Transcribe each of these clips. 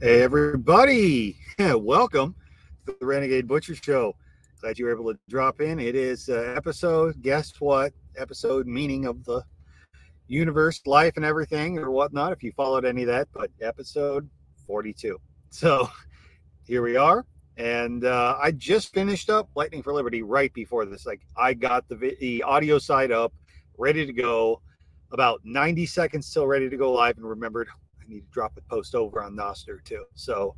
Hey, everybody. Welcome to the Renegade Butcher Show. Glad you were able to drop in. It is uh, episode, guess what? Episode meaning of the universe, life, and everything, or whatnot, if you followed any of that, but episode 42. So here we are. And uh, I just finished up Lightning for Liberty right before this. Like, I got the, the audio side up, ready to go, about 90 seconds still ready to go live, and remembered Need to drop a post over on Nostr too. So,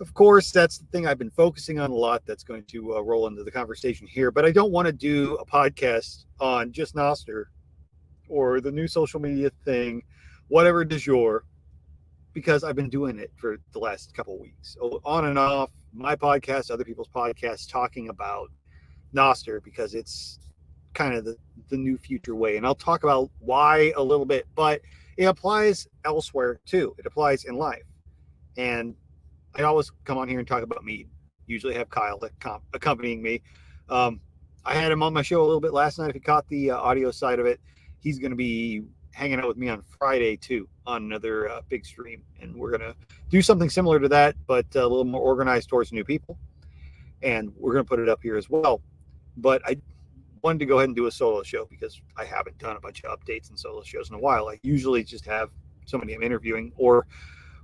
of course, that's the thing I've been focusing on a lot. That's going to uh, roll into the conversation here. But I don't want to do a podcast on just Nostr or the new social media thing, whatever du jour, because I've been doing it for the last couple weeks, on and off. My podcast, other people's podcasts, talking about Nostr because it's kind of the, the new future way. And I'll talk about why a little bit, but it applies elsewhere too. It applies in life. And I always come on here and talk about mead. Usually have Kyle accompanying me. Um, I had him on my show a little bit last night. If you caught the uh, audio side of it, he's going to be hanging out with me on Friday too on another uh, big stream, and we're going to do something similar to that, but a little more organized towards new people. And we're going to put it up here as well. But I wanted to go ahead and do a solo show because I haven't done a bunch of updates and solo shows in a while. I usually just have somebody I'm interviewing, or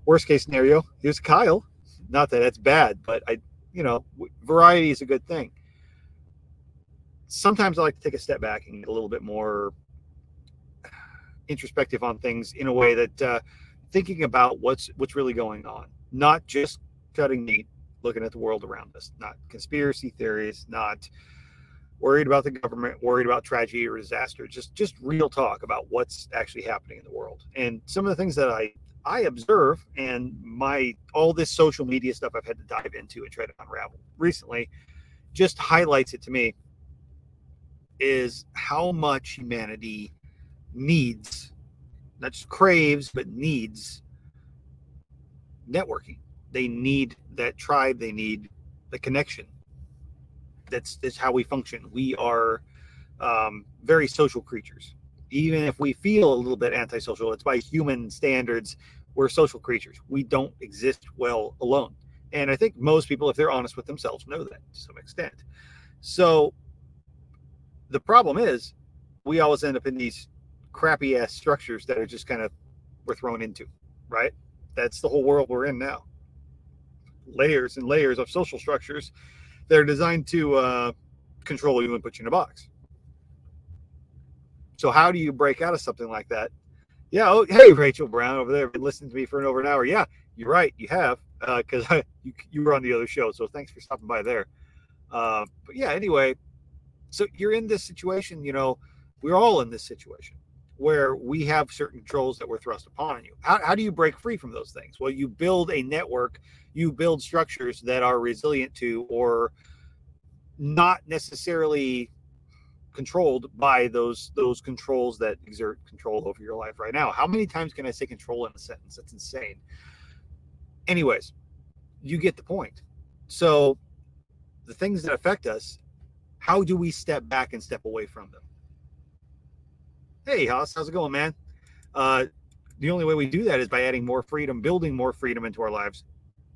worst case scenario, here's Kyle. Not that that's bad, but I, you know, variety is a good thing. Sometimes I like to take a step back and get a little bit more introspective on things in a way that uh, thinking about what's what's really going on, not just cutting meat, looking at the world around us, not conspiracy theories, not worried about the government, worried about tragedy or disaster, just just real talk about what's actually happening in the world. And some of the things that I I observe and my all this social media stuff I've had to dive into and try to unravel recently just highlights it to me is how much humanity needs not just craves but needs networking. They need that tribe, they need the connection that's that's how we function. We are um, very social creatures. Even if we feel a little bit antisocial, it's by human standards. We're social creatures. We don't exist well alone. And I think most people, if they're honest with themselves, know that to some extent. So the problem is we always end up in these crappy ass structures that are just kind of we're thrown into, right? That's the whole world we're in now. Layers and layers of social structures they're designed to uh, control you and put you in a box. So how do you break out of something like that? Yeah. Oh, hey, Rachel Brown over there, been listening to me for an over an hour. Yeah, you're right. You have because uh, you you were on the other show. So thanks for stopping by there. Uh, but yeah, anyway, so you're in this situation. You know, we're all in this situation where we have certain controls that were thrust upon you. How, how do you break free from those things? Well, you build a network, you build structures that are resilient to or not necessarily controlled by those those controls that exert control over your life right now. How many times can I say control in a sentence? That's insane. Anyways, you get the point. So the things that affect us, how do we step back and step away from them? Hey, Haas, how's it going, man? Uh, the only way we do that is by adding more freedom, building more freedom into our lives,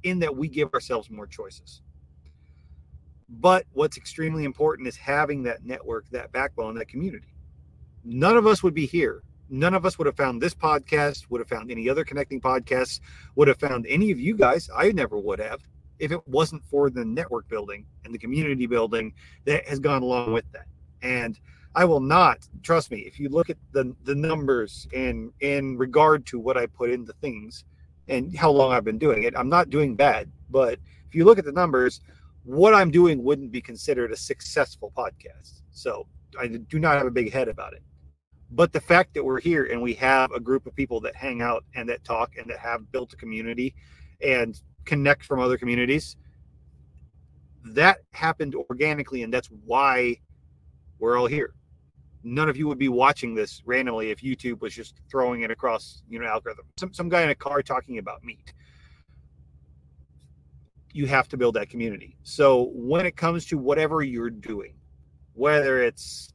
in that we give ourselves more choices. But what's extremely important is having that network, that backbone, that community. None of us would be here. None of us would have found this podcast, would have found any other connecting podcasts, would have found any of you guys. I never would have if it wasn't for the network building and the community building that has gone along with that. And I will not trust me. If you look at the the numbers in in regard to what I put into things and how long I've been doing it, I'm not doing bad. But if you look at the numbers, what I'm doing wouldn't be considered a successful podcast. So I do not have a big head about it. But the fact that we're here and we have a group of people that hang out and that talk and that have built a community and connect from other communities, that happened organically, and that's why we're all here none of you would be watching this randomly if YouTube was just throwing it across, you know, algorithm. Some some guy in a car talking about meat. You have to build that community. So when it comes to whatever you're doing, whether it's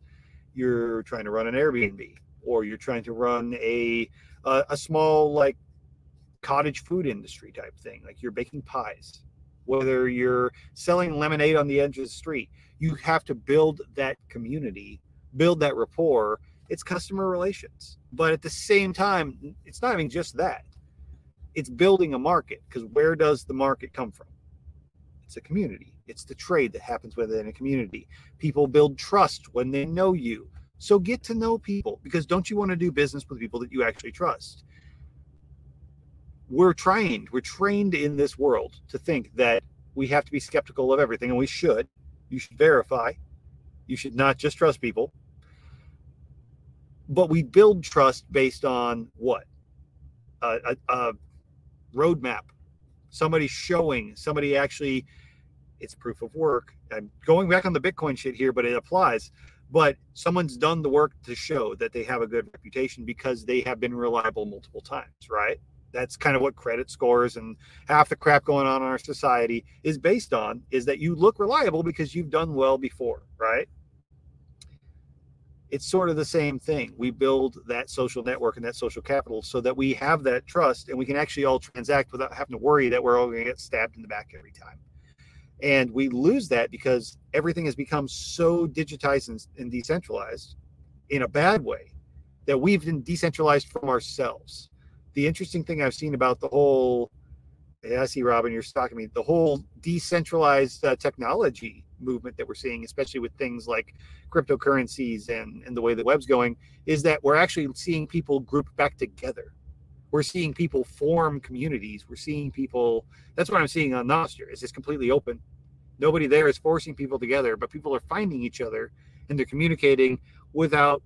you're trying to run an Airbnb or you're trying to run a a, a small like cottage food industry type thing, like you're baking pies, whether you're selling lemonade on the edge of the street, you have to build that community, build that rapport. It's customer relations. But at the same time, it's not even just that. It's building a market because where does the market come from? It's a community. It's the trade that happens within a community. People build trust when they know you. So get to know people because don't you want to do business with people that you actually trust? We're trained, we're trained in this world to think that we have to be skeptical of everything, and we should. You should verify. You should not just trust people. But we build trust based on what? A, a, roadmap. Somebody showing, somebody actually, it's proof of work. I'm going back on the Bitcoin shit here, but it applies. But someone's done the work to show that they have a good reputation because they have been reliable multiple times, right? that's kind of what credit scores and half the crap going on in our society is based on is that you look reliable because you've done well before right it's sort of the same thing. We build that social network and that social capital so that we have that trust and we can actually all transact without having to worry that we're all going to get stabbed in the back every time. And we lose that because everything has become so digitized and, and decentralized in a bad way that we've been decentralized from ourselves. The interesting thing I've seen about the whole, I see Robin, you're stalking me, the whole decentralized uh, technology movement that we're seeing, especially with things like cryptocurrencies and, and the way the web's going, is that we're actually seeing people group back together. We're seeing people form communities. We're seeing people. That's what I'm seeing on Nostr. Is just completely open. Nobody there is forcing people together, but people are finding each other and they're communicating without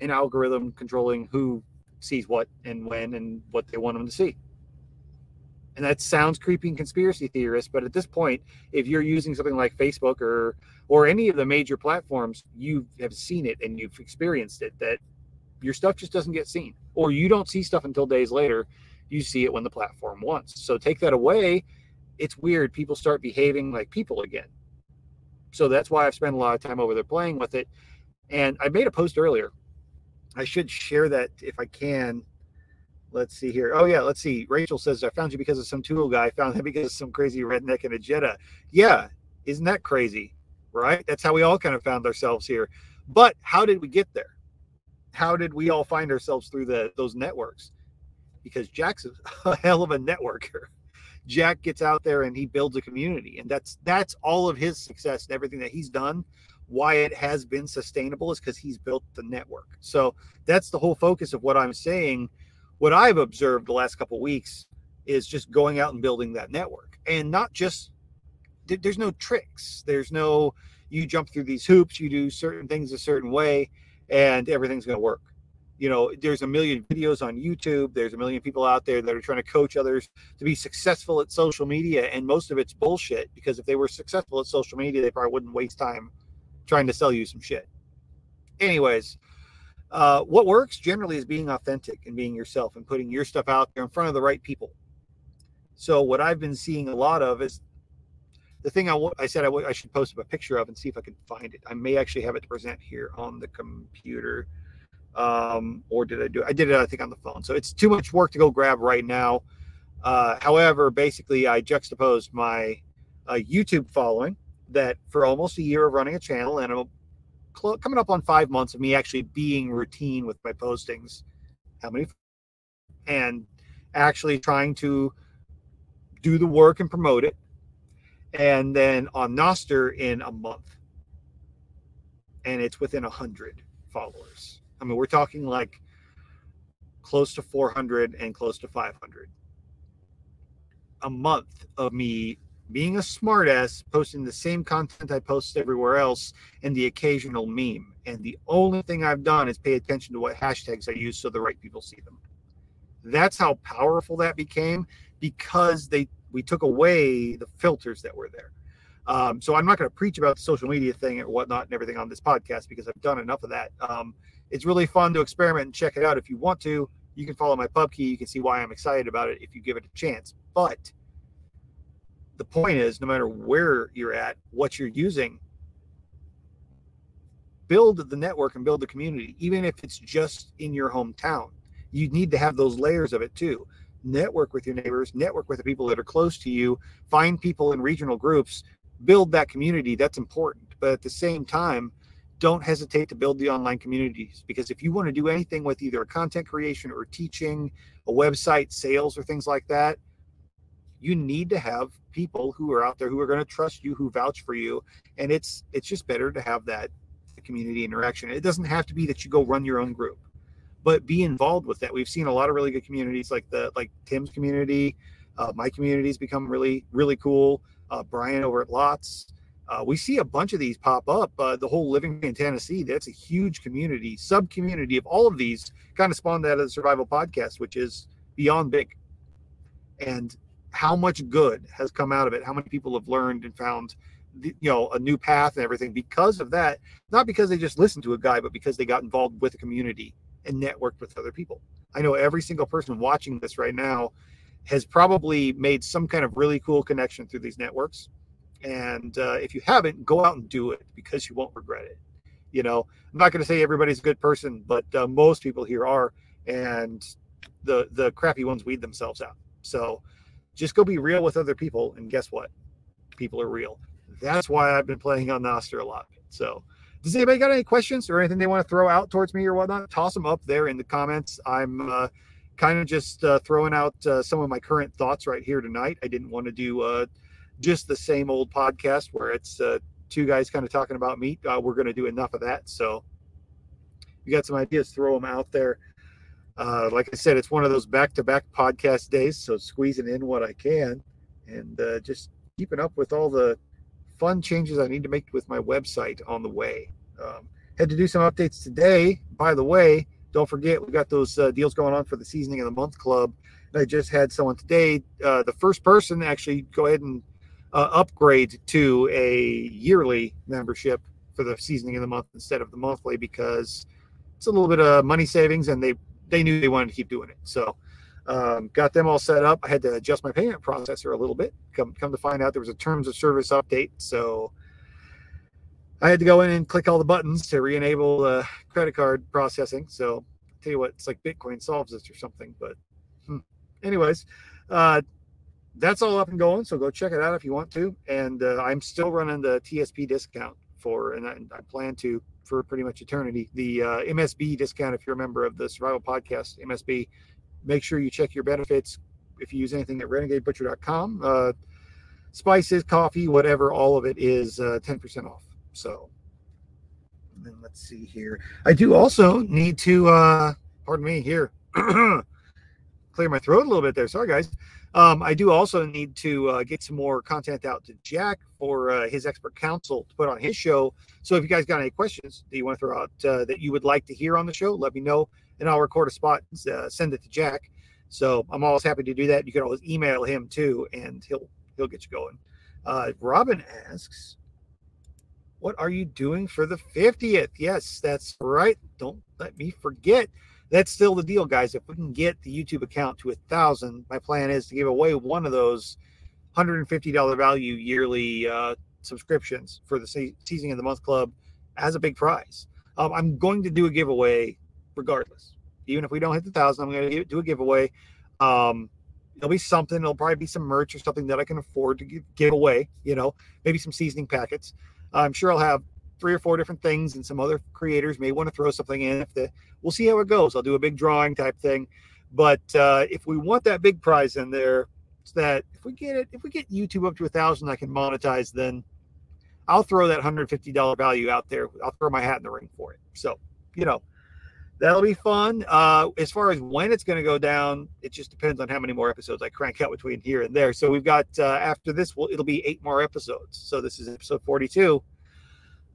an algorithm controlling who sees what and when and what they want them to see. And that sounds creepy and conspiracy theorist, but at this point, if you're using something like Facebook or or any of the major platforms, you have seen it and you've experienced it that your stuff just doesn't get seen, or you don't see stuff until days later. You see it when the platform wants. So take that away. It's weird. People start behaving like people again. So that's why I've spent a lot of time over there playing with it. And I made a post earlier I should share that if I can. Let's see here. Oh yeah, let's see. Rachel says I found you because of some tool guy. I found him because of some crazy redneck in a Jetta. Yeah, isn't that crazy? Right? That's how we all kind of found ourselves here. But how did we get there? How did we all find ourselves through the those networks? Because Jack's a hell of a networker. Jack gets out there and he builds a community, and that's that's all of his success and everything that he's done why it has been sustainable is because he's built the network. So that's the whole focus of what I'm saying. What I've observed the last couple weeks is just going out and building that network and not just there's no tricks. There's no you jump through these hoops, you do certain things a certain way, and everything's going to work. You know, there's a million videos on YouTube. There's a million people out there that are trying to coach others to be successful at social media, and most of it's bullshit because if they were successful at social media, they probably wouldn't waste time trying to sell you some shit. Anyways, uh, what works generally is being authentic and being yourself and putting your stuff out there in front of the right people. So what I've been seeing a lot of is the thing I, w- I said I, w- I should post a picture of and see if I can find it. I may actually have it to present here on the computer. Um, or did I do it? I did it, I think, on the phone. So it's too much work to go grab right now. Uh, however, basically, I juxtaposed my uh, YouTube following that for almost a year of running a channel and coming up on five months of me actually being routine with my postings, how many, and actually trying to do the work and promote it. And then on Nostr in a month, and it's within a hundred followers. I mean, we're talking like close to 400 and close to 500 a month of me being a smartass, posting the same content I post everywhere else, and the occasional meme. And the only thing I've done is pay attention to what hashtags I use so the right people see them. That's how powerful that became because they we took away the filters that were there. Um, so I'm not going to preach about the social media thing and whatnot and everything on this podcast because I've done enough of that. Um, it's really fun to experiment and check it out if you want to. You can follow my pub key. You can see why I'm excited about it if you give it a chance. But the point is no matter where you're at what you're using build the network and build the community even if it's just in your hometown you need to have those layers of it too network with your neighbors, network with the people that are close to you, find people in regional groups, build that community. That's important. But at the same time, don't hesitate to build the online communities because if you want to do anything with either content creation or teaching, a website, sales, or things like that, you need to have people who are out there who are going to trust you, who vouch for you, and it's it's just better to have that community interaction. It doesn't have to be that you go run your own group, but be involved with that. We've seen a lot of really good communities like the like Tim's community, uh, my community's become really really cool. Uh, Brian over at Lots. Uh, we see a bunch of these pop up. Uh, the whole Living in Tennessee, that's a huge community, sub community of all of these kind of spawned out of the survival podcast, which is beyond big. And how much good has come out of it? How many people have learned and found you know a new path and everything because of that not because they just listened to a guy but because they got involved with the community and networked with other people. I know every single person watching this right now has probably made some kind of really cool connection through these networks. And uh, if you haven't go out and do it because you won't regret it. You know i'm not going to say everybody's a good person but uh, most people here are and the the crappy ones weed themselves out. So just go be real with other people and guess what people are real that's why I've been playing on Nostr a lot. So, does anybody got any questions or anything they want to throw out towards me or whatnot? Toss them up there in the comments. I'm uh, kind of just uh, throwing out uh, some of my current thoughts right here tonight. I didn't want to do uh, just the same old podcast where it's uh, two guys kind of talking about meat. Uh, we're going to do enough of that. So, you got some ideas, throw them out there. Like I said, it's one of those back-to-back podcast days, so squeezing in what I can and just keeping up with all the fun changes I need to make with my website on the way. Um, had to do some updates today. By the way, don't forget we got those uh, deals going on for the seasoning of the month club. And I just had someone today, uh, the first person actually go ahead and uh, upgrade to a yearly membership for the seasoning of the month instead of the monthly because it's a little bit of money savings and they they knew they wanted to keep doing it. So um, got them all set up. I had to adjust my payment processor a little bit. Come come to find out, there was a terms of service update, so I had to go in and click all the buttons to re-enable uh, credit card processing. So I'll tell you what, it's like Bitcoin solves this or something. But hmm. anyways, uh, that's all up and going. So go check it out if you want to. And uh, I'm still running the TSP discount for, and I, I plan to for pretty much eternity. The uh, MSB discount, if you're a member of the Survival Podcast, MSB make sure you check your benefits if you use anything at renegadebutcher.com. Uh, spices, coffee, whatever, all of it is uh, 10% off. So then let's see here. I do also need to, uh, pardon me, here, clear my throat a little bit there. Sorry, guys. Um, I do also need to uh, get some more content out to Jack for uh, his expert council to put on his show. So if you guys got any questions that you want to throw out uh, that you would like to hear on the show, let me know and I'll record a spot, uh, send it to Jack. So I'm always happy to do that. You can always email him too, and he'll he'll get you going. Uh, Robin asks, "What are you doing for the 50th?" Yes, that's right. Don't let me forget. That's still the deal, guys. If we can get the YouTube account to a thousand, my plan is to give away one of those $150 value yearly uh, subscriptions for the season of the month club as a big prize. Um, I'm going to do a giveaway regardless. Even if we don't hit the thousand, I'm going to do a giveaway. Um, there'll be something. There'll probably be some merch or something that I can afford to give, give away. You know, maybe some seasoning packets. I'm sure I'll have three or four different things, and some other creators may want to throw something in. If the we'll see how it goes. I'll do a big drawing type thing. But uh, if we want that big prize in there, it's that if we get it, if we get YouTube up to a thousand, I can monetize. Then I'll throw that hundred fifty dollar value out there. I'll throw my hat in the ring for it. So you know, that'll be fun. Uh, as far as when it's going to go down, it just depends on how many more episodes I crank out between here and there. So we've got uh, after this, well, it'll be eight more episodes. So this is episode 42.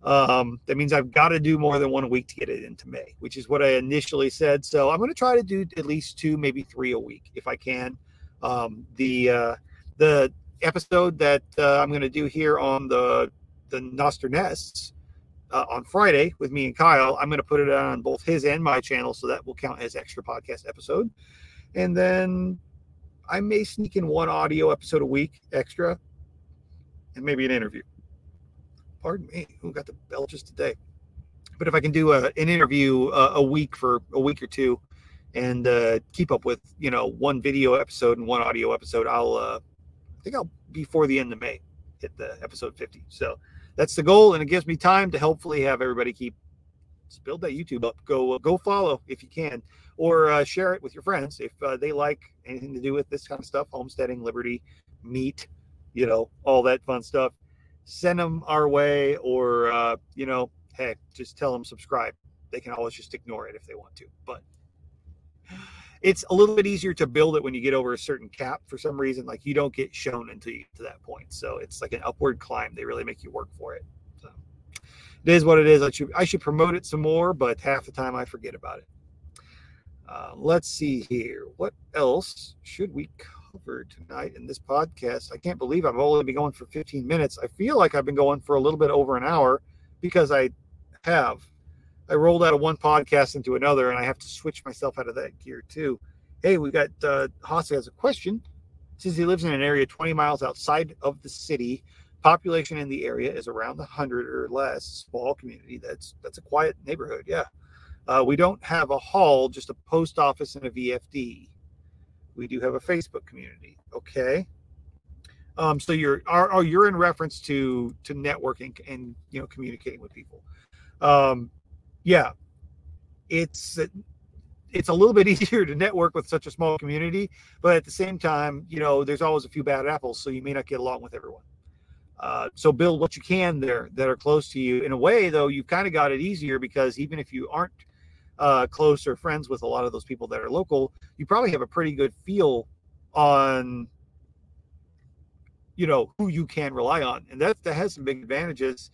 Um, that means I've got to do more than one a week to get it into May, which is what I initially said. So I'm going to try to do at least two, maybe three a week if I can. Um, the uh, the episode that uh, I'm going to do here on the the Nostr Nests uh, on Friday with me and Kyle. I'm going to put it on both his and my channel, so that will count as extra podcast episode. And then I may sneak in one audio episode a week extra, and maybe an interview. Pardon me, who got the belches today? But if I can do a, an interview uh, a week for a week or two, and uh, keep up with you know one video episode and one audio episode. I'll uh, I think I'll be before the end of May hit the episode 50. So that's the goal, and it gives me time to hopefully have everybody keep build that YouTube up. Go go follow if you can, or uh, share it with your friends if uh, they like anything to do with this kind of stuff, homesteading, liberty, meat, you know, all that fun stuff. Send them our way, or uh, you know, hey, just tell them subscribe. They can always just ignore it if they want to, but it's a little bit easier to build it when you get over a certain cap for some reason. Like you don't get shown until you get to that point. So it's like an upward climb. They really make you work for it. So it is what it is. I should i should promote it some more but half the time i forget about it. Uh, let's see here. What else should we cover tonight in this podcast i can't believe i've only been going for 15 minutes i feel like i've been going for a little bit over an hour because i have I rolled out of one podcast into another, and I have to switch myself out of that gear too. Hey, we got uh, Haas has a question. Says he lives in an area 20 miles outside of the city. Population in the area is around 100 or less. Small community. That's that's a quiet neighborhood. Yeah. Uh, we don't have a hall, just a post office and a VFD. We do have a Facebook community. Okay. Um, so you're are, are you're in reference to to networking and you know communicating with people. Um, yeah, it's it's a little bit easier to network with such a small community, but at the same time, you know, there's always a few bad apples, so you may not get along with everyone. Uh, so build what you can there that are close to you. In a way, though, you've kind of got it easier because even if you aren't uh, close or friends with a lot of those people that are local, you probably have a pretty good feel on you know who you can rely on, and that that has some big advantages.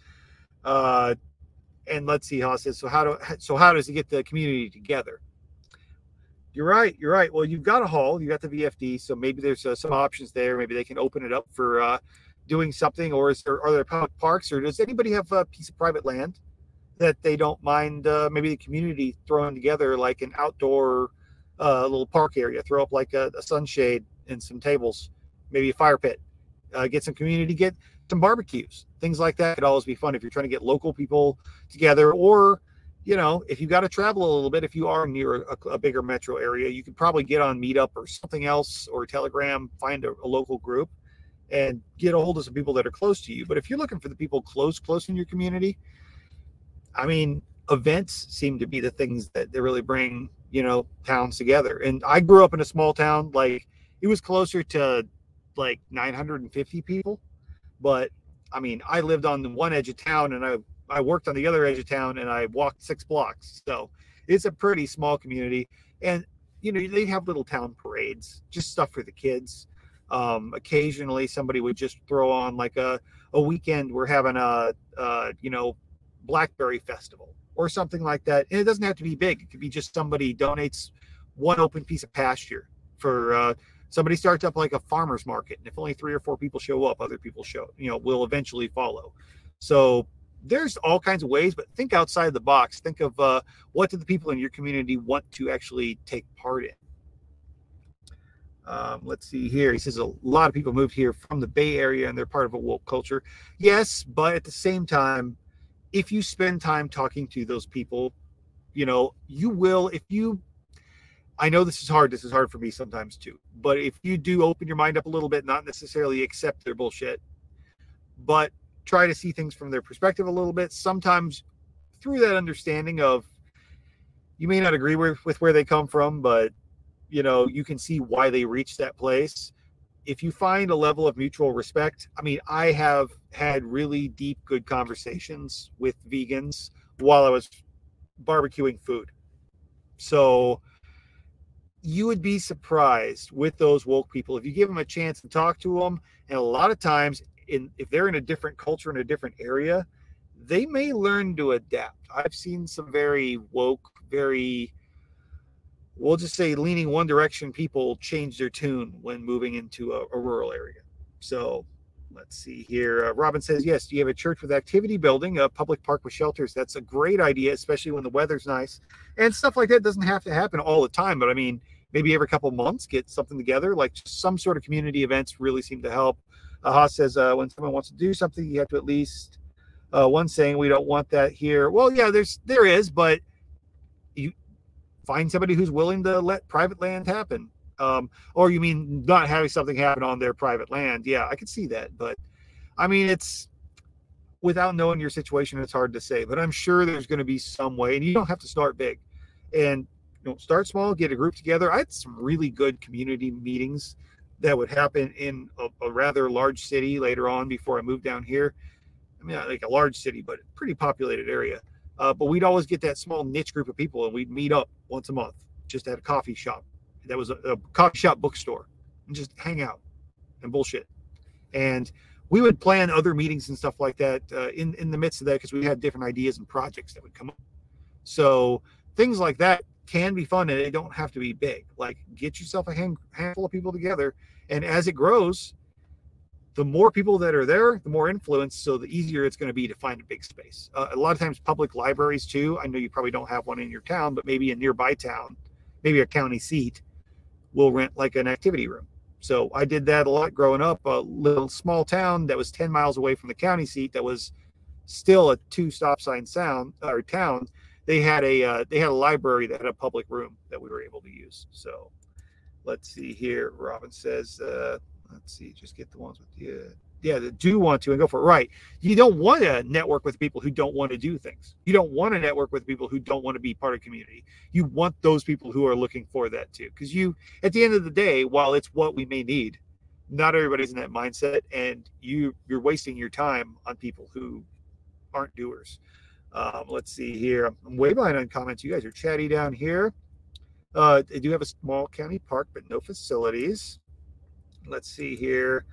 Uh, and let's see how it says. So how do so how does he get the community together? You're right. You're right. Well, you've got a hall. You got the VFD, so maybe there's uh, some options there. Maybe they can open it up for uh, doing something, or is there are there public parks, or does anybody have a piece of private land that they don't mind? Uh, maybe the community throwing together like an outdoor uh, little park area. Throw up like a, a sunshade and some tables, maybe a fire pit. Uh, get some community. Get some barbecues, things like that could always be fun if you're trying to get local people together or you know if you've got to travel a little bit if you are near a, a, bigger metro area you could probably get on meetup or something else or telegram find a, a, local group and get a hold of some people that are close to you but if you're looking for the people close close in your community i mean events seem to be the things that they really bring you know towns together and i grew up in a small town like it was closer to like 950 people but I mean, I lived on the one edge of town and I I worked on the other edge of town and I walked six blocks. So it's a pretty small community. And you know, they have little town parades, just stuff for the kids. Um, occasionally somebody would just throw on like a, a weekend we're having a, a you know blackberry festival or something like that. And it doesn't have to be big. It could be just somebody donates one open piece of pasture for uh, somebody starts up like a farmer's market. And if only three or four people show up other people show you know will eventually follow. So there's all kinds of ways but think outside the box. Think of uh, what do the people in your community want to actually take part in? Um, let's see here. He says a lot of people moved here from the bay area and they're part of a woke culture. Yes but at the same time if you spend time talking to those people you know you will if you I know this is hard. This is hard for me sometimes too. But if you do open your mind up a little bit, not necessarily accept their bullshit, but try to see things from their perspective a little bit, sometimes through that understanding of you may not agree with, with where they come from, but you know, you can see why they reached that place. If you find a level of mutual respect, I mean, I have had really deep, good conversations with vegans while I was barbecuing food. So, you would be surprised with those woke people if you give them a chance to talk to them. And a lot of times, in if they're in a different culture in a different area, they may learn to adapt. I've seen some very woke, very we'll just say leaning one direction people change their tune when moving into a, a rural area. So let's see here. Uh, Robin says, yes, do you have a church with activity building, a public park with shelters. That's a great idea, especially when the weather's nice. And stuff like that doesn't have to happen all the time. But I mean, maybe every couple months get something together like some sort of community events really seem to help uh, says uh, when someone wants to do something you have to at least uh, one saying we don't want that here well yeah there's there is but find somebody who's willing to let private land happen. Um, or you mean not having something happen on their private land? Yeah, I can see that, but I mean it's without knowing your situation, it's hard to say. But I'm sure there's going to be some way, and you don't have to start big. And you know, start small, get a group together. I had some really good community meetings that would happen in a, a rather large city later on before I moved down here. I mean, like a large city, but pretty populated area. Uh, but we'd always get that small niche group of people, and we'd meet up once a month, just at a coffee shop. That was a, a coffee shop bookstore, and just hang out and bullshit. And we would plan other meetings and stuff like that uh, in in the midst of that because we had different ideas and projects that would come up. So things like that can be fun, and they don't have to be big. Like get yourself a hand, handful of people together, and as it grows, the more people that are there, the more influence. So the easier it's going to be to find a big space. Uh, a lot of times, public libraries too. I know you probably don't have one in your town, but maybe a nearby town, maybe a county seat, will rent like an activity room so I did that a lot growing up. A little small town that was 10 miles away from the county seat that was still a two stop sign sound or town. They had a uh, they had a library that had a public room that we were able to use. So let's see here. Robin says, uh, let's see, just get the ones with the yeah, that do want to and go for it. Right. You don't want to network with people who don't want to do things. You don't want to network with people who don't want to be part of community. You want those people who are looking for that too. Because you, at the end of the day, while it's what we may need, not everybody's in that mindset, and you you're wasting your time on people who aren't doers. Um, let's see here. I'm way behind on comments. You guys are chatty down here. Uh, they do have a small county park, but no facilities. Let's see here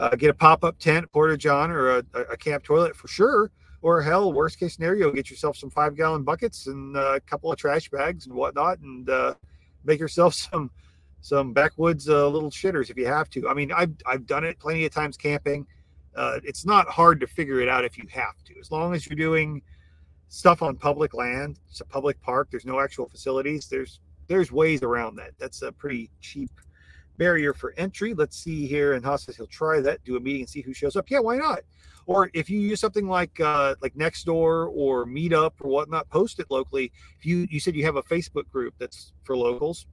uh, get a pop-up tent, porta john, or a, a, camp toilet for sure. Or hell, worst case scenario, get yourself some five-gallon buckets and a couple of trash bags and whatnot, and uh, make yourself some some backwoods uh, little shitters if you have to. I mean, I've I've done it plenty of times camping. Uh, it's not hard to figure it out if you have to, as long as you're doing stuff on public land. It's a public park. There's no actual facilities. There's there's ways around that. That's a pretty cheap barrier for entry. Let's see here. And Haas says he'll try that, do a meeting and see who shows up. Yeah, why not? Or if you use something like uh, like Nextdoor or Meetup or whatnot, post it locally. If you you said you have a Facebook group that's for locals,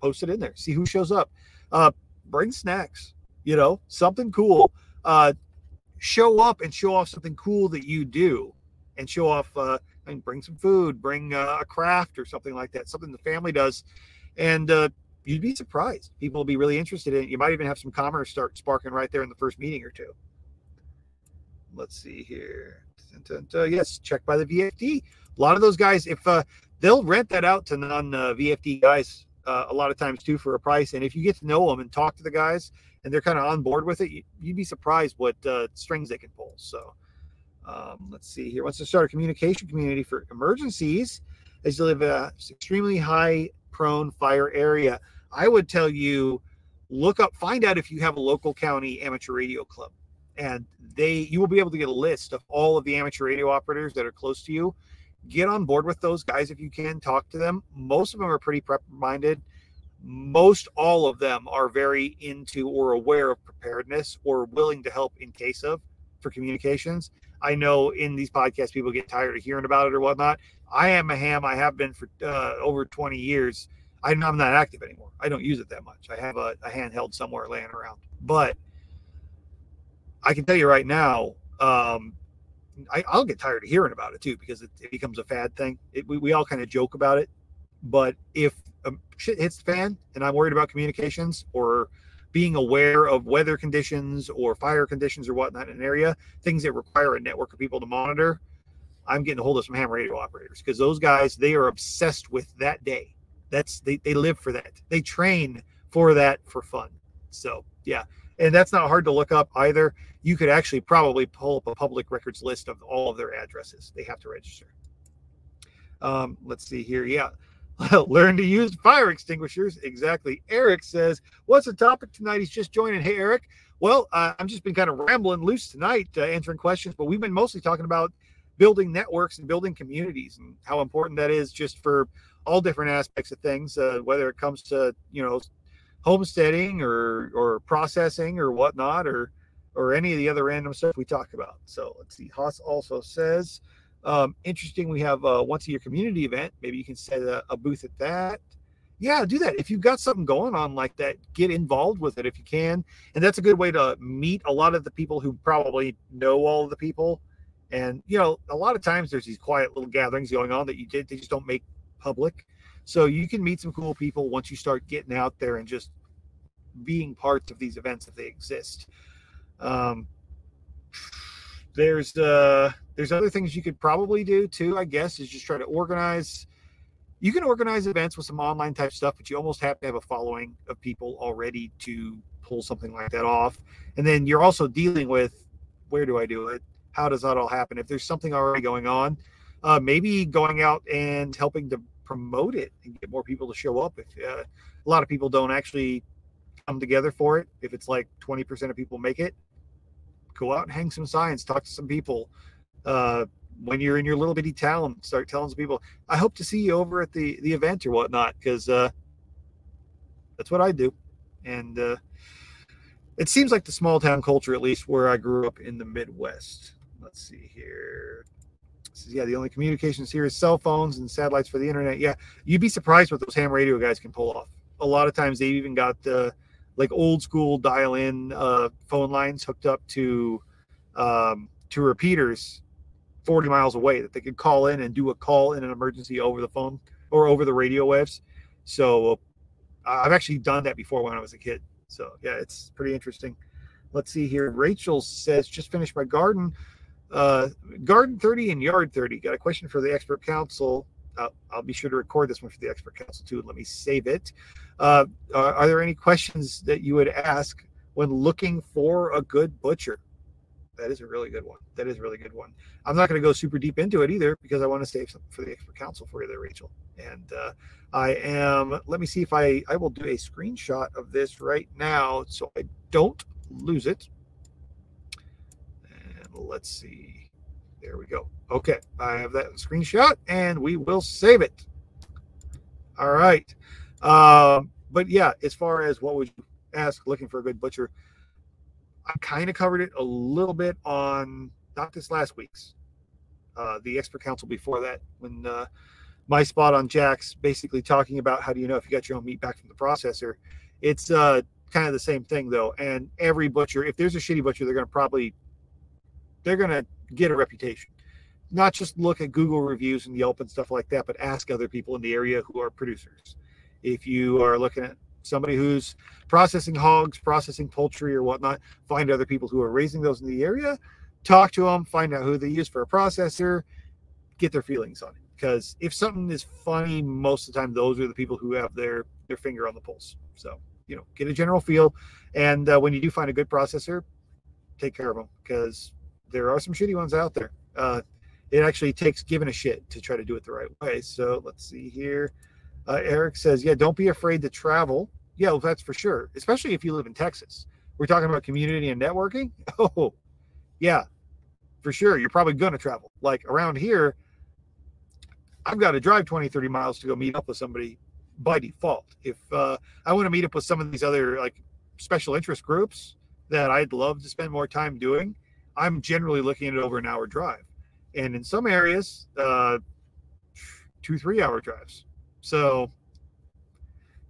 post it in there. See who shows up. Uh, bring snacks. You know, something cool. Uh, show up and show off something cool that you do, and show off. Uh, and bring some food. Bring uh, a craft or something like that. Something the family does, and uh, you'd be surprised. People will be really interested in it. You might even have some commerce start sparking right there in the first meeting or two. Let's see here. Yes, check by the VFD. A lot of those guys, if uh, they'll rent that out to non uh, VFD guys uh, a lot of times too for a price. And if you get to know them and talk to the guys and they're kind of on board with it, you, would be surprised what uh, strings they can pull. So um, let's see here. Wants to start a communication community for emergencies as you live a extremely high prone fire area. I would tell you look up, find out if you have a local county amateur radio club. And they you will be able to get a list of all of the amateur radio operators that are close to you. Get on board with those guys if you can, talk to them. Most of them are pretty prep minded. Most all of them are very into or aware of preparedness or willing to help in case of for communications. I know in these podcasts people get tired of hearing about it or whatnot. I am a ham. I have been for uh, over 20 years I'm not active anymore. I don't use it that much. I have a, a handheld somewhere laying around. But I can tell you right now, um, I, will get tired of hearing about it too because it, it becomes a fad thing. It, we, we all kind of joke about it. But if um, shit hits the fan and I'm worried about communications or being aware of weather conditions or fire conditions or whatnot in an area, things that require a network of people to monitor, I'm getting a hold of some ham radio operators because those guys, they are obsessed with that day. That's they, they live for that. They train for that for fun. So yeah. And that's not hard to look up either. You could actually probably pull up a public records list of all of their addresses. They have to register. Um, let's see here. Yeah learn to use fire extinguishers. Exactly. Eric says what's the topic tonight? He's just joining. Hey eric. Well uh, i've just been kind of rambling loose tonight uh, answering questions but we've been mostly talking about building networks and building communities and how important that is just for all different aspects of things, uh, whether it comes to you know homesteading or or processing or whatnot or or any of the other random stuff we talk about. So let's see. Haas also says Um, interesting. We have a once a year community event. Maybe you can set a, a booth at that. Yeah, do that. If you've got something going on like that, get involved with it if you can. And that's a good way to meet a lot of the people who probably know all the people. And you know, a lot of times there's these quiet little gatherings going on that you did they just don't make public. So you can meet some cool people once you start getting out there and just being parts of these events if they exist. Um, there's uh, there's other things you could probably do too. I guess is just try to organize. You can organize events with some online type stuff, but you almost have to have a following of people already to pull something like that off. And then you're also dealing with where do I do it? How does that all happen? If there's something already going on, uh, maybe going out and helping to promote it and get more people to show up. If uh, a lot of people don't actually come together for it, if it's like 20% of people make it, go out and hang some signs, talk to some people. Uh, when you're in your little bitty town, start telling some people, I hope to see you over at the, the event or whatnot, because uh, that's what I do. And uh, it seems like the small town culture, at least where I grew up in the Midwest. Let's see here. Yeah, the only communications here is cell phones and satellites for the internet. Yeah, you'd be surprised what those ham radio guys can pull off. A lot of times they've even got uh, like old school dial in uh, phone lines hooked up to um, to repeaters 40 miles away that they could call in and do a call in an emergency over the phone or over the radio waves. So uh, I've actually done that before when I was a kid. So yeah, it's pretty interesting. Let's see here. Rachel says, just finished my garden. Uh, garden 30 and yard 30. Got a question for the expert council. Uh, I'll be sure to record this one for the expert council too. Let me save it. Uh, are, are there any questions that you would ask when looking for a good butcher? That is a really good one. That is a really good one. I'm not going to go super deep into it either because I want to save something for the expert council for you there, Rachel. And uh, I am. Let me see if I I will do a screenshot of this right now so I don't lose it And let's see. There we go. Okay, I have that screenshot and we will save it. All right. Um, but yeah, as far as what would you ask looking for a good butcher, I kind of covered it a little bit on not this last week's, uh, the expert council before that, when uh, my spot on Jack's basically talking about how do you know if you got your own meat back from the processor. It's uh, kind of the same thing though. And every butcher, if there's a shitty butcher, they're going to probably they're going to get a reputation. Not just look at Google reviews and Yelp and stuff like that, but ask other people in the area who are producers. If you are looking at somebody who's processing hogs, processing poultry or whatnot, find other people who are raising those in the area, talk to them, find out who they use for a processor, get their feelings on it. Because if something is funny, most of the time those are the people who have their their finger on the pulse. So you know, get a general feel, and uh, when you do find a good processor, take care of them because there are some shitty ones out there. Uh, it actually takes giving a shit to try to do it the right way. So let's see here. Uh, Eric says, yeah, don't be afraid to travel. Yeah, well, that's for sure, especially if you live in Texas. We're talking about community and networking. Oh, yeah, for sure. You're probably going to travel. Like around here, I've got to drive 20, 30 miles to go meet up with somebody by default. If uh, I want to meet up with some of these other like special interest groups that I'd love to spend more time doing, I'm generally looking at over an hour drive, and in some areas, uh, two three hour drives. So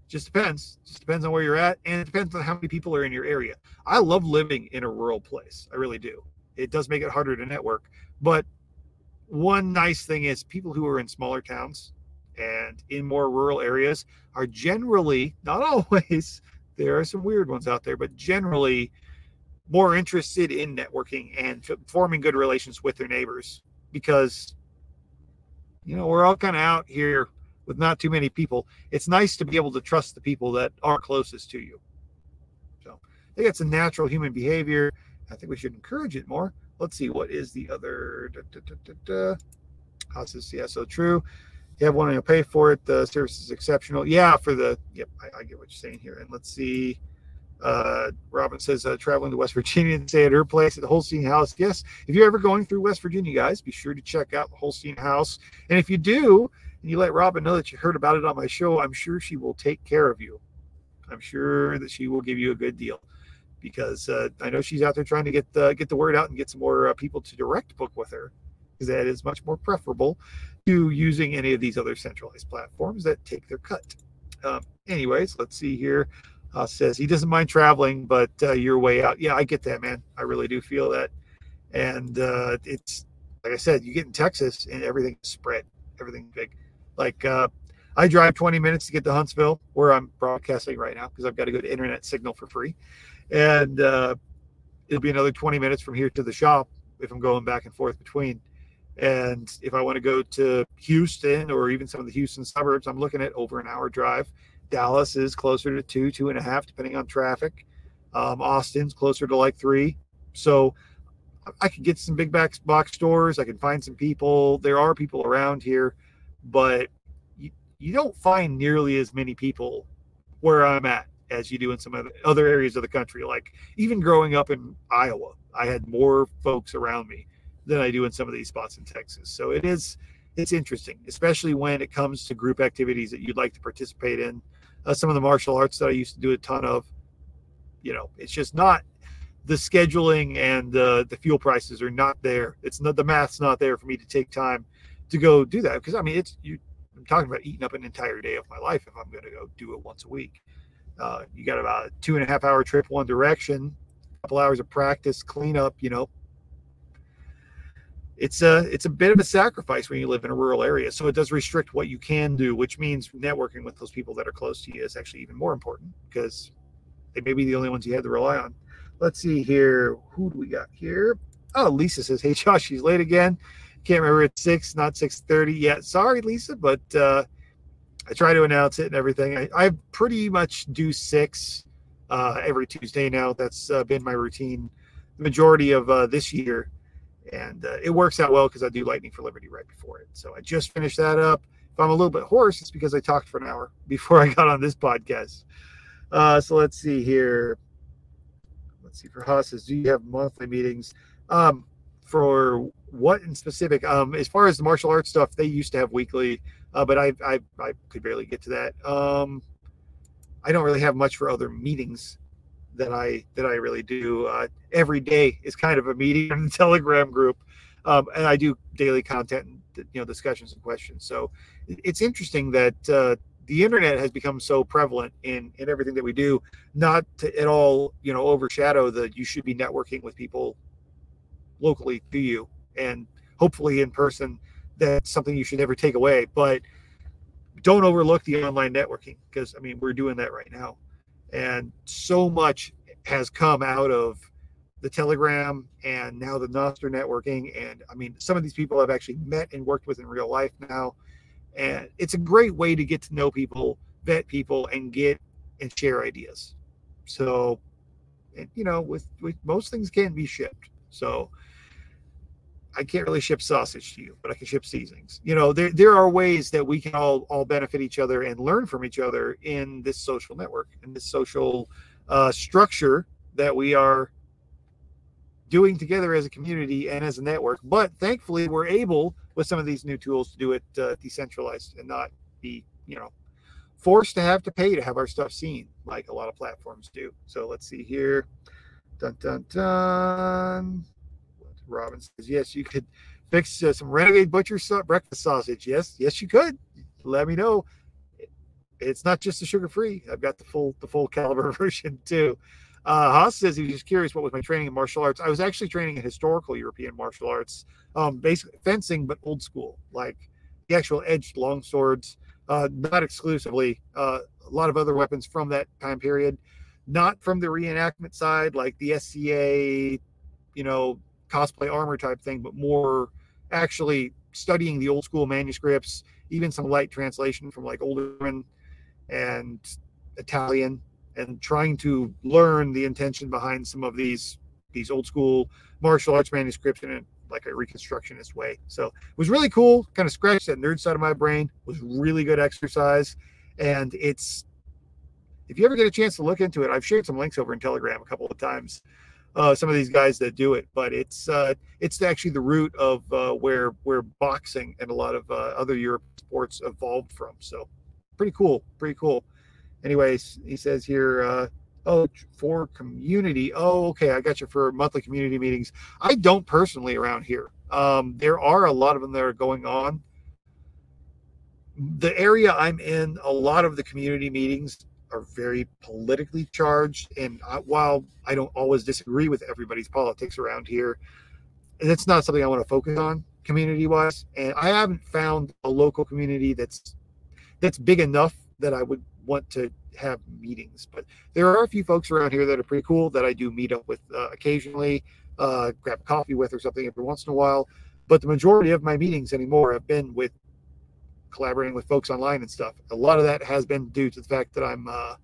just depends. Just depends on where you're at, and it depends on how many people are in your area. I love living in a rural place. I really do. It does make it harder to network, but one nice thing is people who are in smaller towns and in more rural areas are generally, not always, there are some weird ones out there, but generally more interested in networking and forming good relations with their neighbors because you know we're all kind of out here with not too many people it's nice to be able to trust the people that are closest to you. So i think it's a natural human behavior. I think we should encourage it more. Let's see what is the other da, da, da, how's this? Yeah so true. You have one you'll pay for it. The service is exceptional. Yeah for the yep I, I get what you're saying here. And let's see uh, Robin says, uh, traveling to West Virginia and stay at her place at the Holstein House. Yes, if you're ever going through West Virginia, guys, be sure to check out the Holstein House. And if you do, and you let Robin know that you heard about it on my show, I'm sure she will take care of you. I'm sure that she will give you a good deal because uh, I know she's out there trying to get get the word out and get some more uh, people to direct book with her. because that is much more preferable to using any of these other centralized platforms that take their cut. Um, anyways, let's see here. Uh, says he doesn't mind traveling, but uh, way out. Yeah, I get that, man. I really do feel that. And uh, it's like I said, you get in Texas and everything's spread, everything's big. Like uh, I drive 20 minutes to get to Huntsville, where I'm broadcasting right now, because I've got a good internet signal for free. And uh, it'll be another 20 minutes from here to the shop if I'm going back and forth between. And if I want to go to Houston or even some of the Houston suburbs, I'm looking at over an hour drive. Dallas is closer to two, two and a half, depending on traffic. Um, Austin's closer to like three. So I could get some big box box stores. I can find some people. There are people around here, but you, you don't find nearly as many people where I'm at as you do in some other areas of the country. Like even growing up in Iowa, I had more folks around me than I do in some of these spots in Texas. So it is it's interesting, especially when it comes to group activities that you'd like to participate in. Uh, some of the martial arts that I used to do a ton of, you know, it's just not the scheduling and uh, the fuel prices are not there. It's not the math's not there for me to take time to go do that because I mean it's you. I'm talking about eating up an entire day of my life if I'm going to go do it once a week. Uh, you got about a two and a half hour trip one direction, a couple hours of practice, cleanup. You know, it's a it's a bit of a sacrifice when you live in a rural area. So it does restrict what you can do, which means networking with those people that are close to you is actually even more important because they may be the only ones you have to rely on. Let's see here. Who do we got here? Oh, Lisa says, "Hey Josh, she's late again. Can't remember it's six, not six thirty yet. Sorry, Lisa, but uh, I try to announce it and everything. I, I pretty much do six uh, every Tuesday now. That's uh, been my routine the majority of uh, this year, and uh, it works out well because I do Lightning for Liberty right before it. So I just finished that up. If I'm a little bit hoarse, it's because I talked for an hour before I got on this podcast. Uh, so let's see here. Let's see for Haas says, do you have monthly meetings? Um, for what in specific? Um, as far as the martial arts stuff, they used to have weekly uh, but I, I I could barely get to that. Um, I don't really have much for other meetings that I that I really do. Uh, every day is kind of a meeting in the Telegram group, um, and I do daily content and you know discussions and questions. So it's interesting that uh, the internet has become so prevalent in in everything that we do, not to at all you know overshadow that you should be networking with people locally to you and hopefully in person that's something you should never take away. But don't overlook the online networking because I mean we're doing that right now, and so much has come out of the Telegram and now the Nostr networking. And I mean, some of these people I've actually met and worked with in real life now, and it's a great way to get to know people, vet people, and get and share ideas. So, and you know, with with most things can be shipped. So I can't really ship sausage to you, but I can ship seasonings. You know, there there are ways that we can all all benefit each other and learn from each other in this social network in this social uh, structure that we are doing together as a community and as a network. But thankfully, we're able with some of these new tools to do it uh, decentralized and not be you know forced to have to pay to have our stuff seen like a lot of platforms do. So let's see here. Dun dun dun. Robin says, yes, you could fix uh, some renegade butcher breakfast sausage. Yes, yes, you could. Let me know. It's not just the sugar free. I've got the full the full caliber version too. Uh, Haas says he was curious what was my training in martial arts. I was actually training in historical European martial arts, um, basically fencing, but old school, like the actual edged long swords, uh, not exclusively. Uh, a lot of other weapons from that time period, not from the reenactment side, like the SCA, you know, cosplay armor type thing, but more actually studying the old school manuscripts, even some light translation from like Old German and Italian, and trying to learn the intention behind some of these these old school martial arts manuscripts in like a reconstructionist way. So it was really cool. Kind of scratched that nerd side of my brain. It was really good exercise, and it's if you ever get a chance to look into it, I've shared some links over in Telegram a couple of times uh, some of these guys that do it, but it's uh, it's actually the root of uh, where where boxing and a lot of uh, other Europe sports evolved from. So pretty cool, pretty cool. Anyways, he says here, uh, oh, for community. Oh, okay, I got you for monthly community meetings. I don't personally around here. Um, there are a lot of them that are going on. The area I'm in, a lot of the community meetings are very politically charged. And I, while I don't always disagree with everybody's politics around here, it's not something I want to focus on community wise. And I haven't found a local community that's that's big enough that I would want to have meetings. But there are a few folks around here that are pretty cool that I do meet up with uh, occasionally, uh, grab coffee with or something every once in a while. But the majority of my meetings anymore have been with collaborating with folks online and stuff. A lot of that has been due to the fact that I'm uh,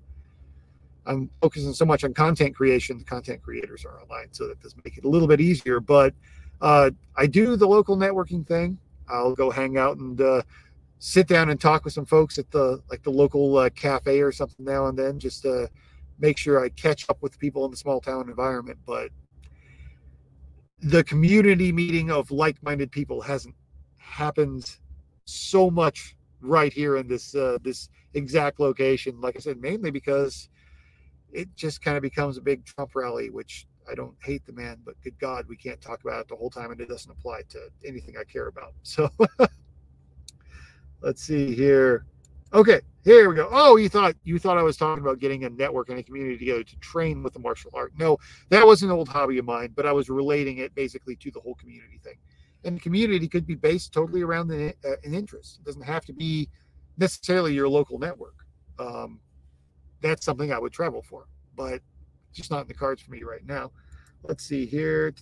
I'm focusing so much on content creation. The content creators are online, so that does make it a little bit easier. But uh, I do the local networking thing. I'll go hang out and uh, sit down and talk with some folks at the like the local uh, cafe or something now and then, just to make sure I catch up with people in the small town environment. But the community meeting of like-minded people hasn't happened so much right here in this uh, this exact location. Like I said, mainly because it just kind of becomes a big Trump rally, which I don't hate the man, but good God, we can't talk about it the whole time, and it doesn't apply to anything I care about. So let's see here. Okay, here we go. Oh, you thought you thought I was talking about getting a network and a community together to train with the martial art. No, that was an old hobby of mine, but I was relating it basically to the whole community thing. And community could be based totally around the, uh, an interest. It doesn't have to be necessarily your local network. Um, that's something I would travel for, but just not in the cards for me right now. Let's see here.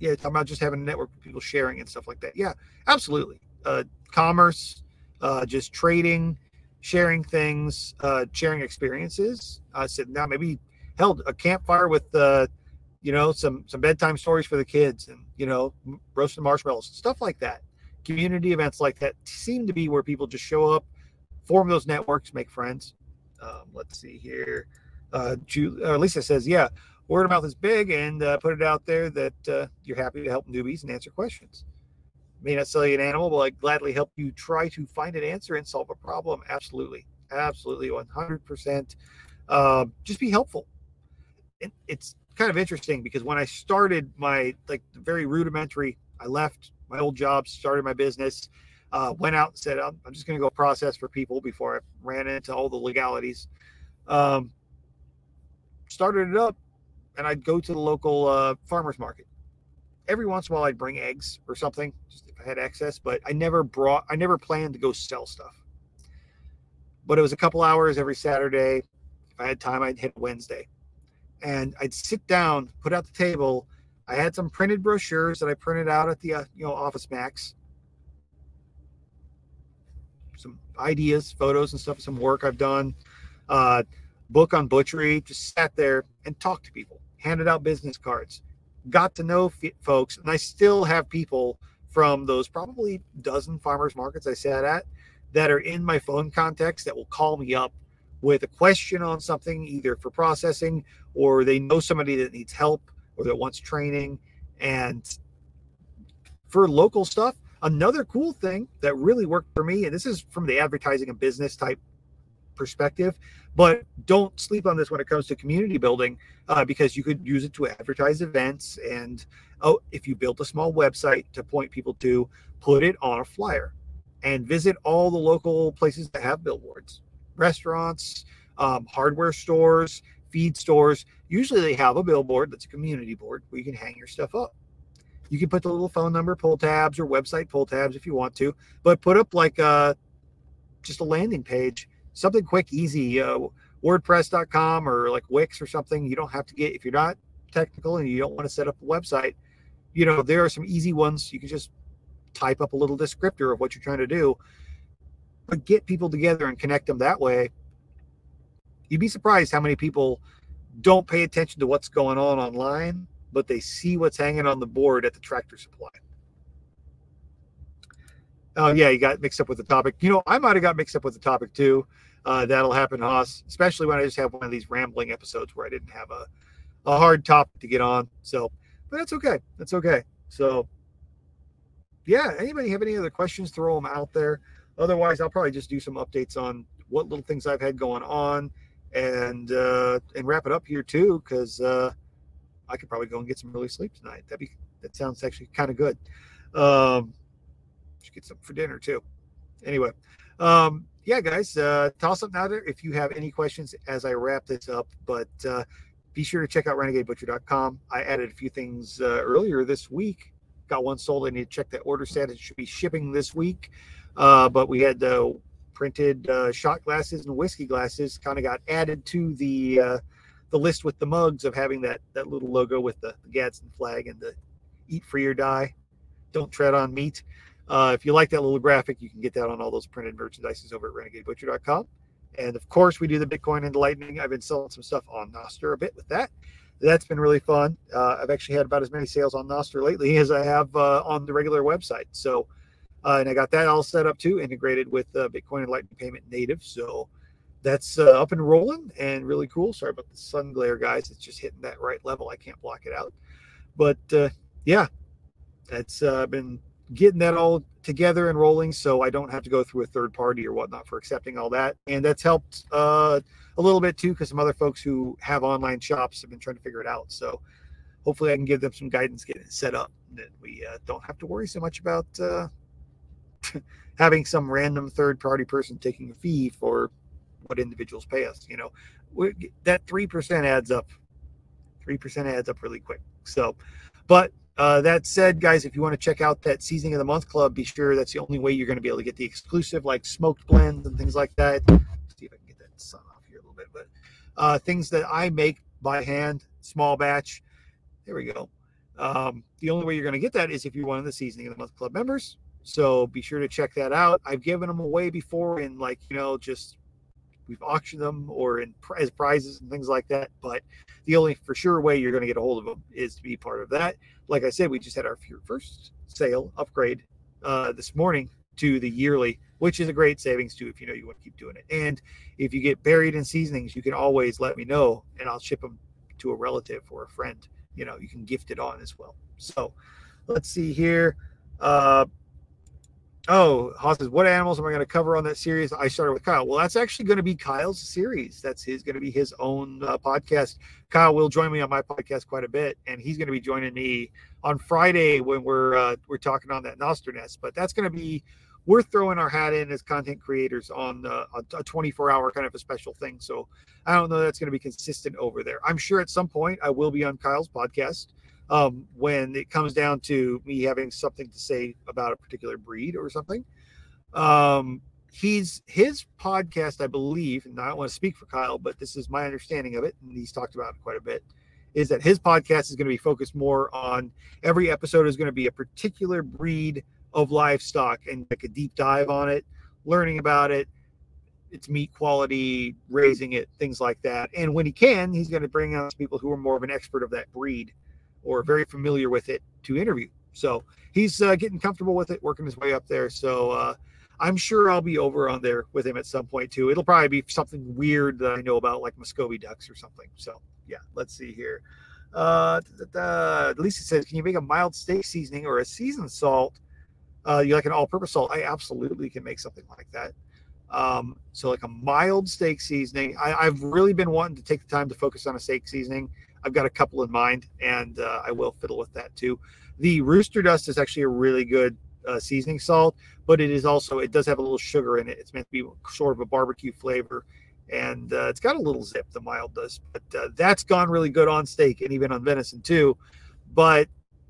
Yeah, talking about just having a network of people sharing and stuff like that. Yeah, absolutely. Uh, commerce, uh, just trading, sharing things, uh, sharing experiences. I said, now maybe held a campfire with, uh, you know, some some bedtime stories for the kids, and you know, roasted marshmallows, stuff like that. Community events like that seem to be where people just show up, form those networks, make friends. Um, let's see here. Uh, Julie, uh, Lisa says, yeah, word of mouth is big, and uh, put it out there that uh, you're happy to help newbies and answer questions. May not sell you an animal, but I gladly help you try to find an answer and solve a problem. Absolutely, absolutely, 100%. Uh, just be helpful. It, it's kind of interesting because when I started my like very rudimentary, I left my old job, started my business, uh, went out and said, I'm, I'm just going to go process for people before I ran into all the legalities. Um, started it up, and I'd go to the local uh, farmers market. Every once in a while, I'd bring eggs or something, just if I had access, But I never brought, I never planned to go sell stuff. But it was a couple hours every Saturday. If I had time, I'd hit Wednesday, and I'd sit down, put out the table. I had some printed brochures that I printed out at the uh, you know Office Max. Some ideas, photos, and stuff. Some work I've done. Uh, book on butchery, just sat there and talked to people, handed out business cards, got to know f- folks. And I still have people from those probably dozen farmers markets I sat at that are in my phone contacts that will call me up with a question on something, either for processing or they know somebody that needs help or that wants training. And for local stuff, another cool thing that really worked for me, and this is from the advertising and business type perspective. But don't sleep on this when it comes to community building, uh, because you could use it to advertise events. And oh, if you built a small website to point people to, put it on a flyer and visit all the local places that have billboards, restaurants, um, hardware stores, feed stores. Usually they have a billboard that's a community board where you can hang your stuff up. You can put the little phone number pull tabs or website pull tabs if you want to, but put up like a, uh, just a landing page something quick, easy, uh, WordPress.com or like Wix or something. You don't have to get if you're not technical and you don't want to set up a website. You know, there are some easy ones. You can just type up a little descriptor of what you're trying to do, but get people together and connect them that way. You'd be surprised how many people don't pay attention to what's going on online, but they see what's hanging on the board at the tractor supply. Oh yeah, you got mixed up with the topic. You know, I might have got mixed up with the topic too. Uh, that'll happen, Haas, especially when I just have one of these rambling episodes where I didn't have a, a hard topic to get on. So, but that's okay. That's okay. So, yeah. Anybody have any other questions? Throw them out there. Otherwise, I'll probably just do some updates on what little things I've had going on, and uh, and wrap it up here too, because uh, I could probably go and get some early sleep tonight. That'd be that sounds actually kind of good. Um, should get something for dinner too. Anyway, um, yeah, guys, uh, toss something out there if you have any questions as I wrap this up. But uh, be sure to check out renegadebutcher.com. I added a few things uh, earlier this week. Got one sold. I need to check that order status. Should be shipping this week. Uh, but we had the printed uh, shot glasses and whiskey glasses kind of got added to the uh, the list with the mugs of having that that little logo with the, the Gadsden flag and the eat free or die, don't tread on meat. Uh, if you like that little graphic, you can get that on all those printed merchandises over at renegadebutcher.com. And of course, we do the Bitcoin and the Lightning. I've been selling some stuff on Nostr a bit with that. That's been really fun. Uh, I've actually had about as many sales on Nostr lately as I have uh, on the regular website. So, uh, and I got that all set up too, integrated with uh, Bitcoin and Lightning Payment native. So that's uh, up and rolling and really cool. Sorry about the sun glare, guys. It's just hitting that right level. I can't block it out. But uh, yeah, that's been getting that all together and rolling so I don't have to go through a third party or whatnot for accepting all that. And that's helped uh, a little bit too because some other folks who have online shops have been trying to figure it out. So hopefully I can give them some guidance getting it set up that we uh, don't have to worry so much about uh, having some random third party person taking a fee for what individuals pay us. You know, that 3% adds up. 3% adds up really quick. So, but uh, that said, guys, if you want to check out that seasoning of the month club, be sure that's the only way you're going to be able to get the exclusive, like smoked blends and things like that. Let's see if I can get that sun off here a little bit, but uh, things that I make by hand, small batch. There we go. Um, the only way you're going to get that is if you're one of the seasoning of the month club members. So be sure to check that out. I've given them away before in like you know just we've auctioned them or in as prizes and things like that. But the only for sure way you're going to get a hold of them is to be part of that. Like I said, we just had our first sale upgrade uh, this morning to the yearly, which is a great savings too if you know you want to keep doing it. And if you get buried in seasonings, you can always let me know and I'll ship them to a relative or a friend. You know, you can gift it on as well. So let's see here. Uh, Oh, Haas says, what animals am I going to cover on that series? I started with Kyle. Well, that's actually going to be Kyle's series. That's his going to be his own uh, podcast. Kyle will join me on my podcast quite a bit, and he's going to be joining me on Friday when we're uh, we're talking on that Nostr nest. But that's going to be we're throwing our hat in as content creators on uh, a 24 hour kind of a special thing. So I don't know that's going to be consistent over there. I'm sure at some point I will be on Kyle's podcast um, when it comes down to me having something to say about a particular breed or something. Um, he's his podcast, I believe, and I don't want to speak for Kyle, but this is my understanding of it, and he's talked about it quite a bit. Is that his podcast is going to be focused more on every episode is going to be a particular breed of livestock and like a deep dive on it, learning about it, its meat quality, raising it, things like that. And when he can, he's going to bring on people who are more of an expert of that breed or very familiar with it to interview. So he's uh, getting comfortable with it, working his way up there. So uh, I'm sure I'll be over on there with him at some point too. It'll probably be something weird that I know about, like Muscovy ducks or something. So yeah, let's see here. Uh, Lisa says, "Can you make a mild steak seasoning or a seasoned salt? Uh, you like an all-purpose salt? I absolutely can make something like that. Um, so like a mild steak seasoning. I, I've really been wanting to take the time to focus on a steak seasoning I've got a couple in mind, and uh, I will fiddle with that too. The Rooster Dust is actually a really good uh, seasoning salt, but it is also it does have a little sugar in it. It's meant to be sort of a barbecue flavor, and uh, it's got a little zip. The mild does, but uh, that's gone really good on steak and even on venison too. But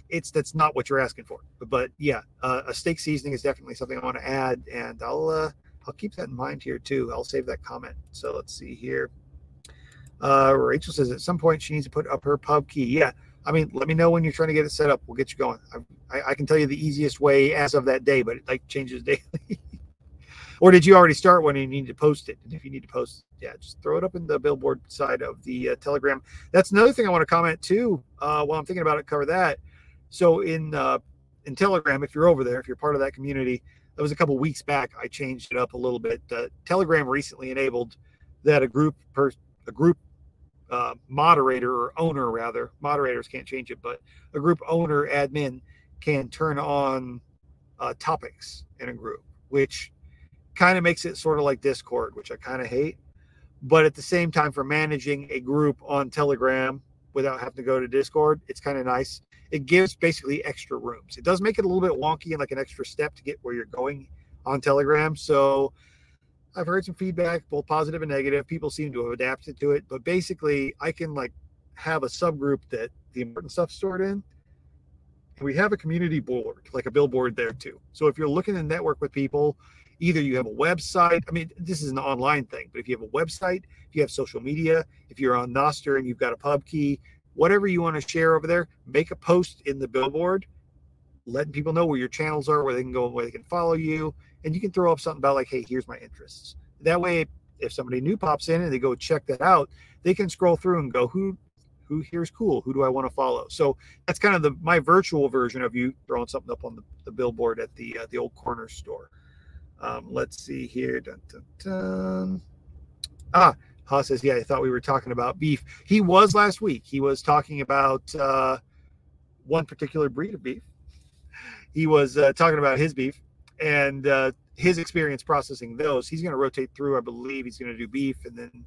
it's that's not what you're asking for. But, but yeah, uh, a steak seasoning is definitely something I want to add, and I'll uh, I'll keep that in mind here too. I'll save that comment. So let's see here. Uh, Rachel says at some point she needs to put up her pub key. Yeah. I mean, let me know when you're trying to get it set up. We'll get you going. I, I, I can tell you the easiest way as of that day, but it like changes daily. or did you already start when you need to post it? And if you need to post, yeah, just throw it up in the billboard side of the uh, Telegram. That's another thing I want to comment too. Uh, while I'm thinking about it, cover that. So in uh, in Telegram, if you're over there, if you're part of that community, that was a couple weeks back. I changed it up a little bit. Telegram recently enabled that a group per a group uh, moderator or owner rather moderators can't change it but a group owner admin can turn on uh, topics in a group which kind of makes it sort of like discord which i kind of hate but at the same time for managing a group on telegram without having to go to discord it's kind of nice it gives basically extra rooms. It does make it a little bit wonky and like an extra step to get where you're going on Telegram. So I've heard some feedback, both positive and negative. People seem to have adapted to it, but basically, I can like have a subgroup that the important stuff stored in. And we have a community board, like a billboard there too. So if you're looking to network with people, either you have a website. I mean, this is an online thing, but if you have a website, if you have social media, if you're on Nostr and you've got a pub key, whatever you want to share over there, make a post in the billboard, letting people know where your channels are, where they can go, where they can follow you, and you can throw up something about like, hey, here's my interests. That way, if somebody new pops in and they go check that out, they can scroll through and go, who who here's cool? Who do I want to follow? So that's kind of the my virtual version of you throwing something up on the, the billboard at the uh, the old corner store. Um, let's see here. Dun, dun, dun. Ah, Ha says, yeah, I thought we were talking about beef. He was last week. He was talking about uh, one particular breed of beef. He was uh, talking about his beef and uh, his experience processing those. He's going to rotate through, I believe. He's going to do beef and then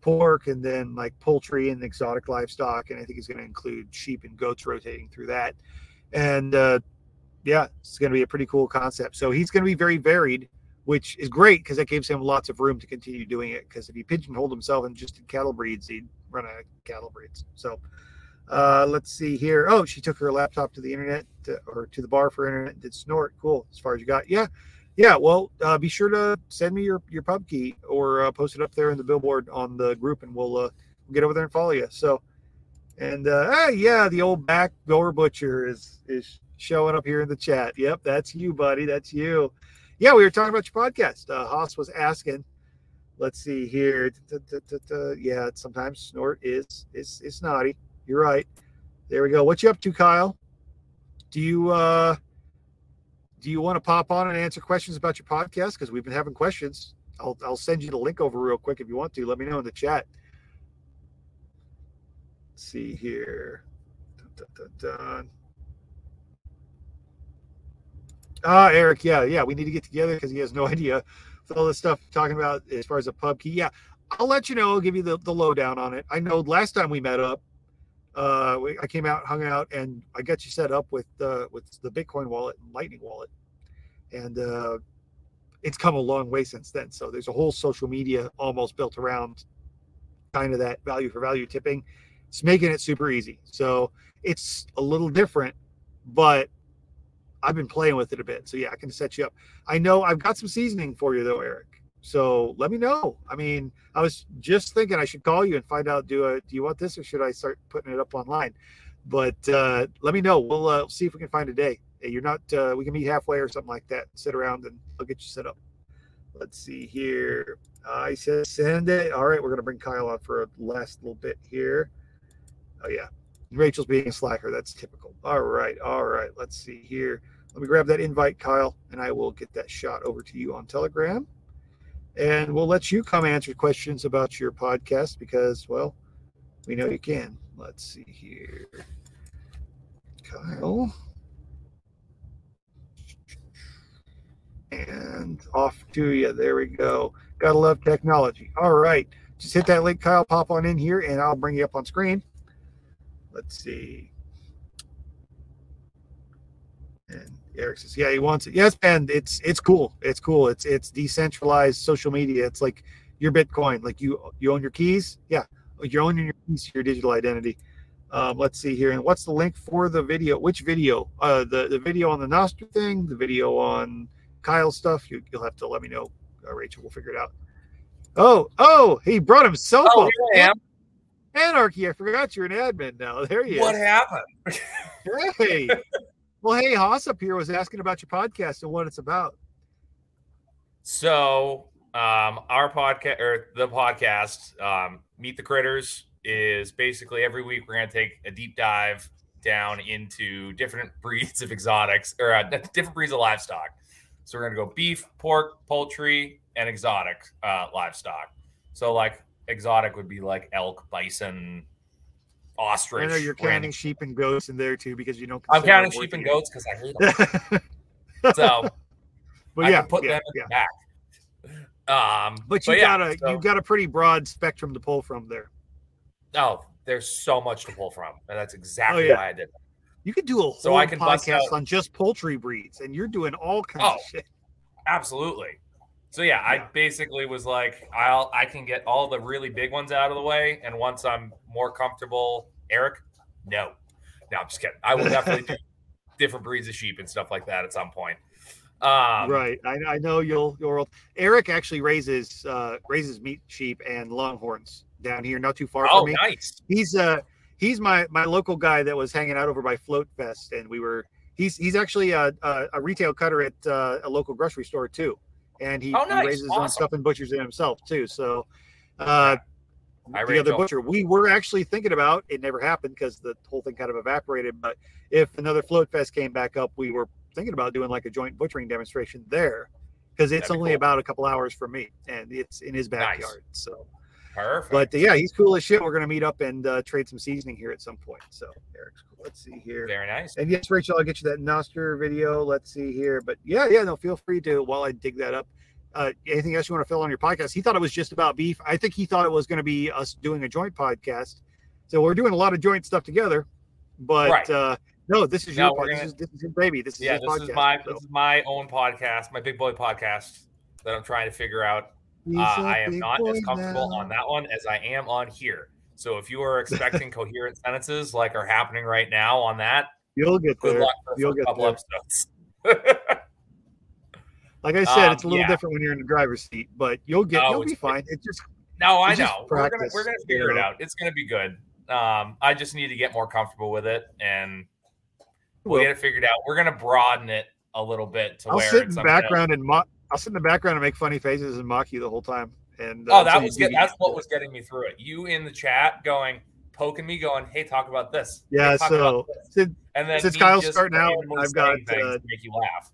pork and then like poultry and exotic livestock. And I think he's going to include sheep and goats rotating through that. And uh, yeah, it's going to be a pretty cool concept. So he's going to be very varied which is great because that gives him lots of room to continue doing it. Because if he pigeonholed himself and just did cattle breeds, he'd run out of cattle breeds. So uh, let's see here. Oh, she took her laptop to the internet to, or to the bar for internet. Did snort. Cool. As far as you got, yeah, yeah. Well, uh, be sure to send me your your pub key or uh, post it up there in the billboard on the group, and we'll uh, get over there and follow you. So, and uh, hey, yeah, the old backdoor butcher is is showing up here in the chat. Yep, that's you, buddy. That's you yeah, we were talking about your podcast. Uh, Haas was asking. Let's see here. Yeah, sometimes snort is is is naughty. You're right. There we go. What you up to, Kyle? Do you uh do you want to pop on and answer questions about your podcast? Because we've been having questions. I'll I'll send you the link over real quick if you want to. Let me know in the chat. Let's see here. Dun, dun, dun, Ah, Eric, yeah, yeah, we need to get together because he has no idea with all this stuff talking about as far as a pub key. Yeah, I'll let you know. I'll give you the, the lowdown on it. I know last time we met up, uh, we, I came out, hung out, and I got you set up with uh, with the Bitcoin wallet and Lightning wallet, and uh, it's come a long way since then. So there's a whole social media almost built around kind of that value for value tipping. It's making it super easy. So it's a little different, but I've been playing with it a bit. So yeah, I can set you up. I know I've got some seasoning for you though, Eric. So let me know. I mean, I was just thinking I should call you and find out do I, do you want this or should I start putting it up online? But uh, let me know. We'll uh, see if we can find a day. You're not. Uh, we can meet halfway or something like that. Sit around and I'll get you set up. Let's see here. I said send it. All right, we're gonna bring Kyle on for a last little bit here. Oh yeah, Rachel's being a slacker. That's typical. All right, all right. Let's see here. Let me grab that invite, Kyle, and I will get that shot over to you on Telegram. And we'll let you come answer questions about your podcast because, well, we know you can. Let's see here. Kyle. And off to you. There we go. Gotta love technology. All right. Just hit that link, Kyle. Pop on in here, and I'll bring you up on screen. Let's see. And Eric says, "Yeah, he wants it. Yes, Ben. It's it's cool. It's cool. It's it's decentralized social media. It's like your Bitcoin. Like you you own your keys. Yeah, you're owning your keys, your digital identity. Um, let's see here. And what's the link for the video? Which video? Uh, the the video on the Nostr thing. The video on Kyle stuff. You, will have to let me know, uh, Rachel. We'll figure it out. Oh oh, he brought himself oh, up. Here I am. Anarchy. I forgot you're an admin now. There you. Go. What happened? hey. Well, hey, Haas up here was asking about your podcast and what it's about. So, um, our podcast or the podcast, um, Meet the Critters, is basically every week we're going to take a deep dive down into different breeds of exotics or uh, different breeds of livestock. So, we're going to go beef, pork, poultry, and exotic uh, livestock. So, like, exotic would be like elk, bison, ostrich. I know you're counting sheep and goats in there too because you don't. I'm counting sheep and goats because I hate them. so, but yeah, put yeah, them yeah. the back. Um, but you but got yeah, a so- you've got a pretty broad spectrum to pull from there. Oh, there's so much to pull from, and that's exactly Oh, yeah. why I did. It. You could do a whole So I can podcast on just poultry breeds, and you're doing all kinds Oh. of shit. Absolutely. So yeah, I basically was like, I'll I can get all the really big ones out of the way, and once I'm more comfortable, Eric, no, no, I'm just kidding. I will definitely do different breeds of sheep and stuff like that at some point. Um, right. I, I know you'll you'll. Eric actually raises uh, raises meat sheep and longhorns down here, not too far Oh, from me. nice. He's uh he's my my local guy that was hanging out over by Float Fest, and we were. He's he's actually a a, a retail cutter at uh, a local grocery store too, and he, Oh, he nice. raises his own stuff and butchers it himself too. So. Uh, I the other butcher. We were actually thinking about it. Never happened because the whole thing kind of evaporated. But if another float fest came back up, we were thinking about doing like a joint butchering demonstration there because it's That'd only cool. about a couple hours from me and it's in his Nice. backyard. So, Perfect. but uh, yeah, he's cool as shit. We're gonna meet up and uh, trade some seasoning here at some point. So Eric's cool. Let's see here. very nice. And yes, Rachel, I'll get you that Nostr video. Let's see here. But yeah, yeah, no, feel free to while I dig that up. Uh, anything else you want to fill on your podcast? He thought it was just about beef. I think he thought it was going to be us doing a joint podcast. So we're doing a lot of joint stuff together. But Right. uh, no, this is No, your we're this, gonna- is, this is his baby. This is Yeah, his this podcast. is my so this is my own podcast, my big boy podcast that I'm trying to figure out Uh, a I am not as comfortable now. on that one as I am on here. So if you are expecting coherent sentences like are happening right now on that, You'll get good there. luck for the You'll get couple there. episodes. Like I said, Um, it's a little yeah. different when you're in the driver's seat, but you'll get Oh, you'll be fine. It's just no, I know. We're gonna we're gonna you figure it out. It's gonna be good. Um, I just need to get more comfortable with it, and we'll Well, get it figured out. We're gonna broaden it a little bit to I'll where sit in it's the something background and. I'll sit in the background and make funny faces and mock you the whole time. And Oh, uh, that was get That's what was getting me through it. You in the chat going, poking me, going, "Hey, talk about this." Yeah, talk so this." since- and then since Kyle's starting out, I've got, uh, to make you laugh.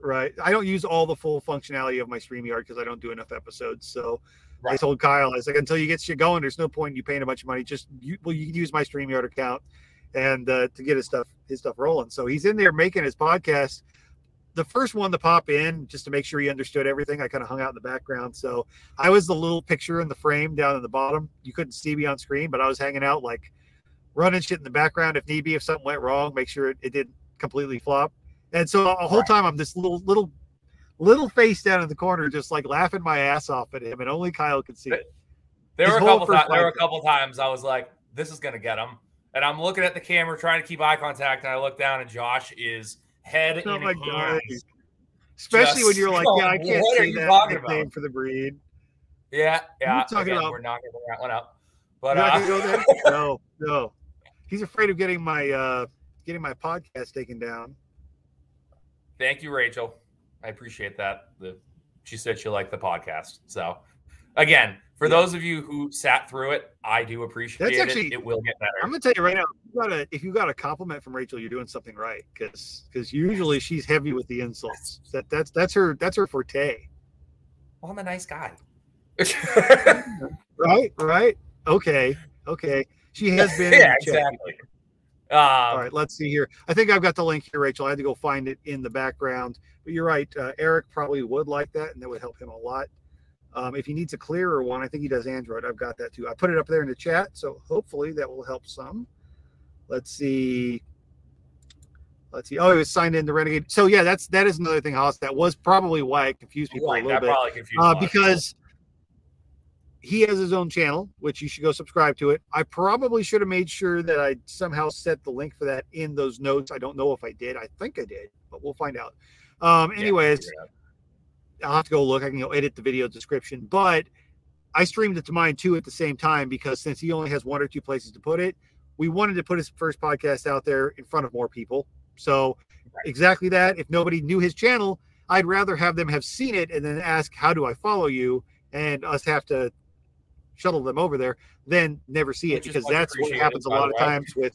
right, I don't use all the full functionality of my StreamYard because I don't do enough episodes. So I told Kyle, I was like, until you get shit going, there's no point in you paying a bunch of money. Just you, well, you can use my StreamYard account and uh, to get his stuff his stuff rolling. So he's in there making his podcast. The first one to pop in, just to make sure he understood everything, I kind of hung out in the background. So I was the little picture in the frame down in the bottom. You couldn't see me on screen, but I was hanging out like running shit in the background if need be. If something went wrong, make sure it, it didn't completely flop. And so the whole Right. time I'm this little little little face down in the corner, just like laughing my ass off at him, and only Kyle could see it. There His were a couple times. There were a couple times I was like, "This is gonna get him," and I'm looking at the camera trying to keep eye contact, and I look down, and Josh is head Oh in my hands. god! Especially when you're like, yeah, I can't "What are say you that talking about?" for the breed. Yeah, yeah. talking Again, about- we're not gonna bring that one up, but not uh, go there? No, no. He's afraid of getting my uh getting my podcast taken down. thank you, Rachel. I appreciate that. The she said she liked the podcast. So again, for Yeah. those of you who sat through it, I do appreciate That's it. actually- It will get better. I'm gonna tell you right now, got a if you got a compliment from Rachel, you're doing something right. Because because usually she's heavy with the insults. That that's that's her that's her forte. Well, I'm a nice guy. Right, right. Okay, okay. She has been. yeah, exactly. Um, All right, let's see here. I think I've got the link here, Rachel. I had to go find it in the background, but you're right. Uh, Eric probably would like that, and that would help him a lot. Um, if he needs a clearer one, I think he does Android. I've got that too. I put it up there in the chat, so hopefully that will help some. Let's see. Let's see. Oh, he was signed into Renegade. So yeah, that's that is another thing, Haas. That was probably why it confused people right, a little that bit probably confused uh, a lot of people. because he has his own channel, which you should go subscribe to it. I probably should have made sure that I somehow set the link for that in those notes. I don't know if I did. I think I did, but we'll find out. Um, anyways, out. I'll have to go look. I can go edit the video description, but I streamed it to mine too at the same time because since he only has one or two places to put it, we wanted to put his first podcast out there in front of more people. So exactly that. If nobody knew his channel, I'd rather have them have seen it and then ask, "How do I follow you?" and us have to shuttle them over there, then never see it because that's what happens a lot of times with.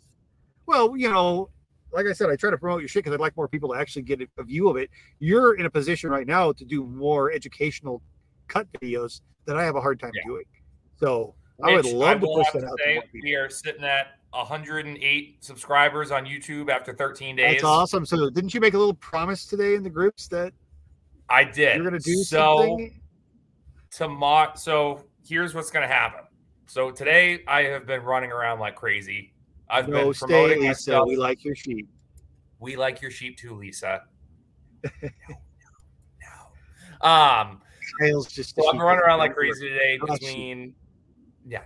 Well, you know, like I said, I try to promote your shit because I'd like more people to actually get a- view of it. You're in a position right now to do more educational cut videos that I have a hard time Yeah. doing. So I would love to push that out say. We are sitting at 108 subscribers on YouTube after 13 days. That's awesome. So didn't you make a little promise today in the groups that I did. you're going to do so, something? tomorrow. So here's what's going to happen. So today I have been running around like crazy, I've No, been stay, promoting Lisa. myself. We like your sheep. We like your sheep too, Lisa. no, no, no. Um, Kyle's just. so I'm running around like crazy today between, yeah,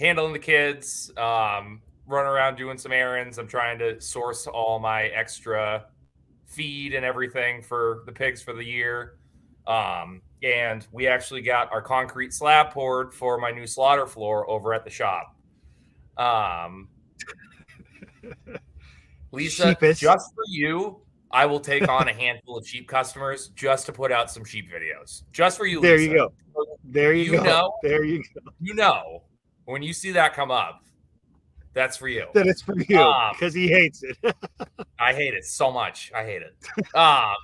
handling the kids, um, running around doing some errands. I'm trying to source all my extra feed and everything for the pigs for the year. Um, and we actually got our concrete slab poured for my new slaughter floor over at the shop. Um, Lisa, just for you, I will take on a handful of sheep customers just to put out some sheep videos. Just for you, There Lisa. you go. There you, You go. know? There you go. You know, when you see that come up, that's for you. That it's for you Um, because he hates it. I hate it so much. I hate it. um,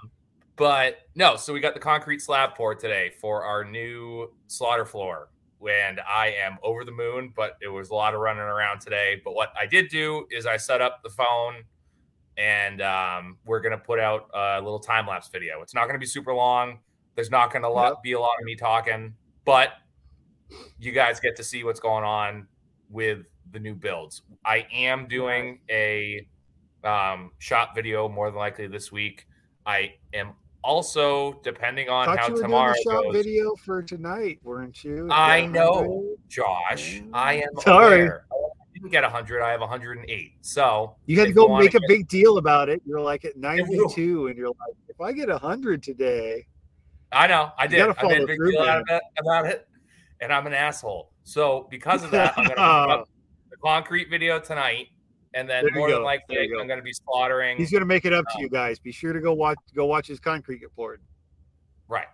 but no, so we got the concrete slab poured today for our new slaughter floor. And I am over the moon, but it was a lot of running around today. But what I did do is I set up the phone and um, we're going to put out a little time lapse video. It's not going to be super long. There's not going to Yep. be a lot of me talking, but you guys get to see what's going on with the new builds. I am doing a um, shop video more than likely this week. I am also, depending on Thought how you were tomorrow doing shop goes, video for tonight, weren't you? I know, Josh. I am Sorry. aware. I didn't get 100. I have 108. So You had to go make a get- big deal about it. You're like at 92, and you're like, if I get 100 today, I know I did. I made a big deal out of about it, and I'm an asshole. So because of that, I'm going to up the concrete video tonight, and then more than likely go. I'm going to be slaughtering. he's gonna make it up Oh. to you guys. Be sure to go watch go watch his concrete get poured. Right.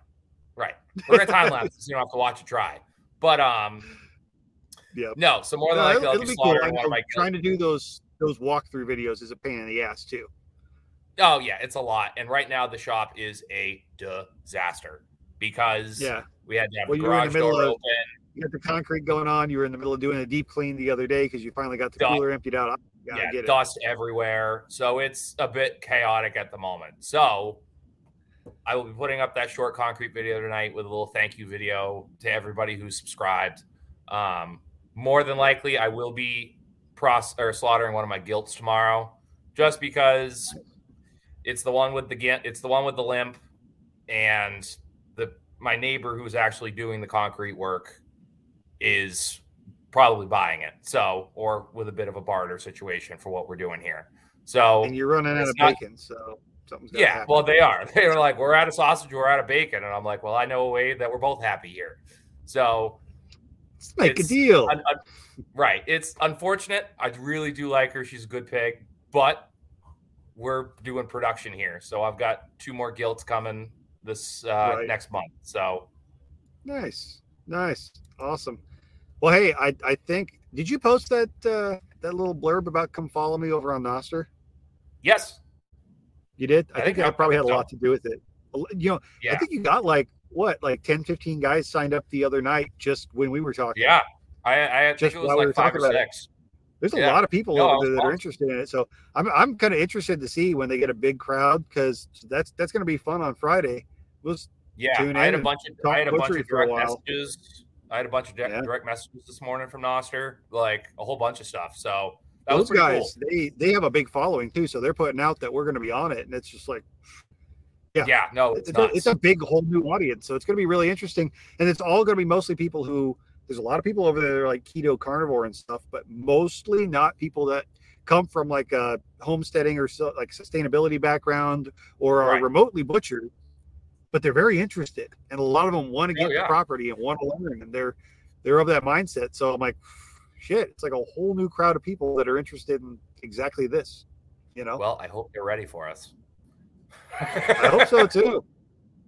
Right. We're gonna time lapse so you don't have to watch it dry. But um Yep. no, so more than likely I'll be be cool. I slaughtering of my trying to do those those walkthrough videos is a pain in the ass too. Oh yeah, it's a lot. And right now the shop is a disaster because Yeah, we had to have Well, the garage door of- open. you got the concrete going on. You were in the middle of doing a deep clean the other day because you finally got the Done. cooler emptied out. Yeah, get it. dust everywhere. So it's a bit chaotic at the moment. So I will be putting up that short concrete video tonight with a little thank you video to everybody who's subscribed. Um, more than likely, I will be pros or slaughtering one of my gilts tomorrow, just because it's the one with the it's the one with the limp, and my neighbor who's actually doing the concrete work is probably buying it. So, or with a bit of a barter situation for what we're doing here. So, And you're running out of not- bacon, so something's yeah, happen. well, they are. They are like, we're out of sausage, we're out of bacon, and I'm like, well, I know a way that we're both happy here. So, Let's make a deal. un- un- right, it's unfortunate. I really do like her; she's a good pig, but we're doing production here, so I've got two more gilts coming this uh, Right. next month. So, Nice, nice, awesome. Well, hey, I I think did you post that uh, that little blurb about come follow me over on Nostr? yes, You did. I, I think think that I- probably had a lot to do with it. You know, I think you got like what, like 10, 15 guys signed up the other night just when we were talking. yeah. I, I think Just it was while we were like five or talking about it. six. There's a Yeah. lot of people No, over there that are interested in it. So I'm I'm kind of interested to see when they get a big crowd because that's that's going to be fun on Friday. We'll s- Yeah, tune I had in a bunch of I had a bunch of direct messages. I had a bunch of di- Yeah. direct messages this morning from Nostr, like a whole bunch of stuff. So that those guys they they have a big following too, so they're putting out that we're going to be on it, and it's just like yeah. Yeah, no, it's, it's, a, it's a big whole new audience so it's going to be really interesting and it's all going to be mostly people who there's a lot of people over there that are like keto carnivore and stuff but mostly not people that come from like a homesteading or so like sustainability background or are Right. remotely butchered but they're very interested and a lot of them want to Oh, get yeah. the property and want to learn and they're they're of that mindset so i'm like shit it's like a whole new crowd of people that are interested in exactly this you know well, I hope they're ready for us. i hope so too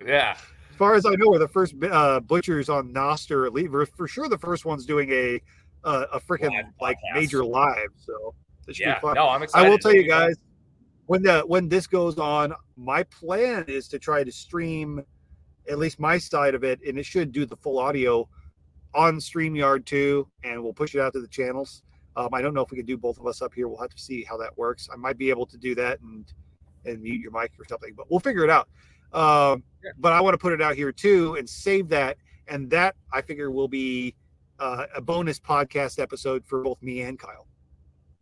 yeah, as far as I know, we're the first uh, butchers on Nostr. At least we're for sure the first ones doing a uh, a freaking like major live. So yeah. be fun. No, I'm excited. I will tell you guys when the when this goes on, my plan is to try to stream at least my side of it, and it should do the full audio on StreamYard too, and we'll push it out to the channels. Um, I don't know if we can do both of us up here. We'll have to see how that works. I might be able to do that and and mute your mic or something, but we'll figure it out. Um, Yeah. But I want to put it out here too and save that, and that I figure will be uh, a bonus podcast episode for both me and Kyle.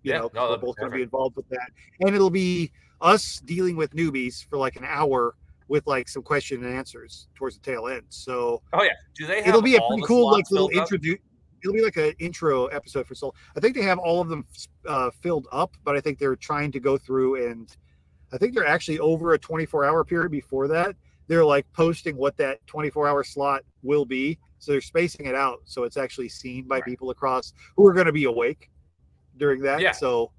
You Yeah, know, no, we're both going to be involved with that, and it'll be us dealing with newbies for like an hour with like some question and answers towards the tail end. So Oh yeah. Do they have it'll be a pretty cool like little introduce. It'll be like an intro episode for Soul. I think they have all of them uh, filled up, but I think they're trying to go through and I think they're actually over a 24 hour period before that. They're like posting what that 24 hour slot will be. So they're spacing it out so it's actually seen by Right. people across who are going to be awake during that. Yeah. So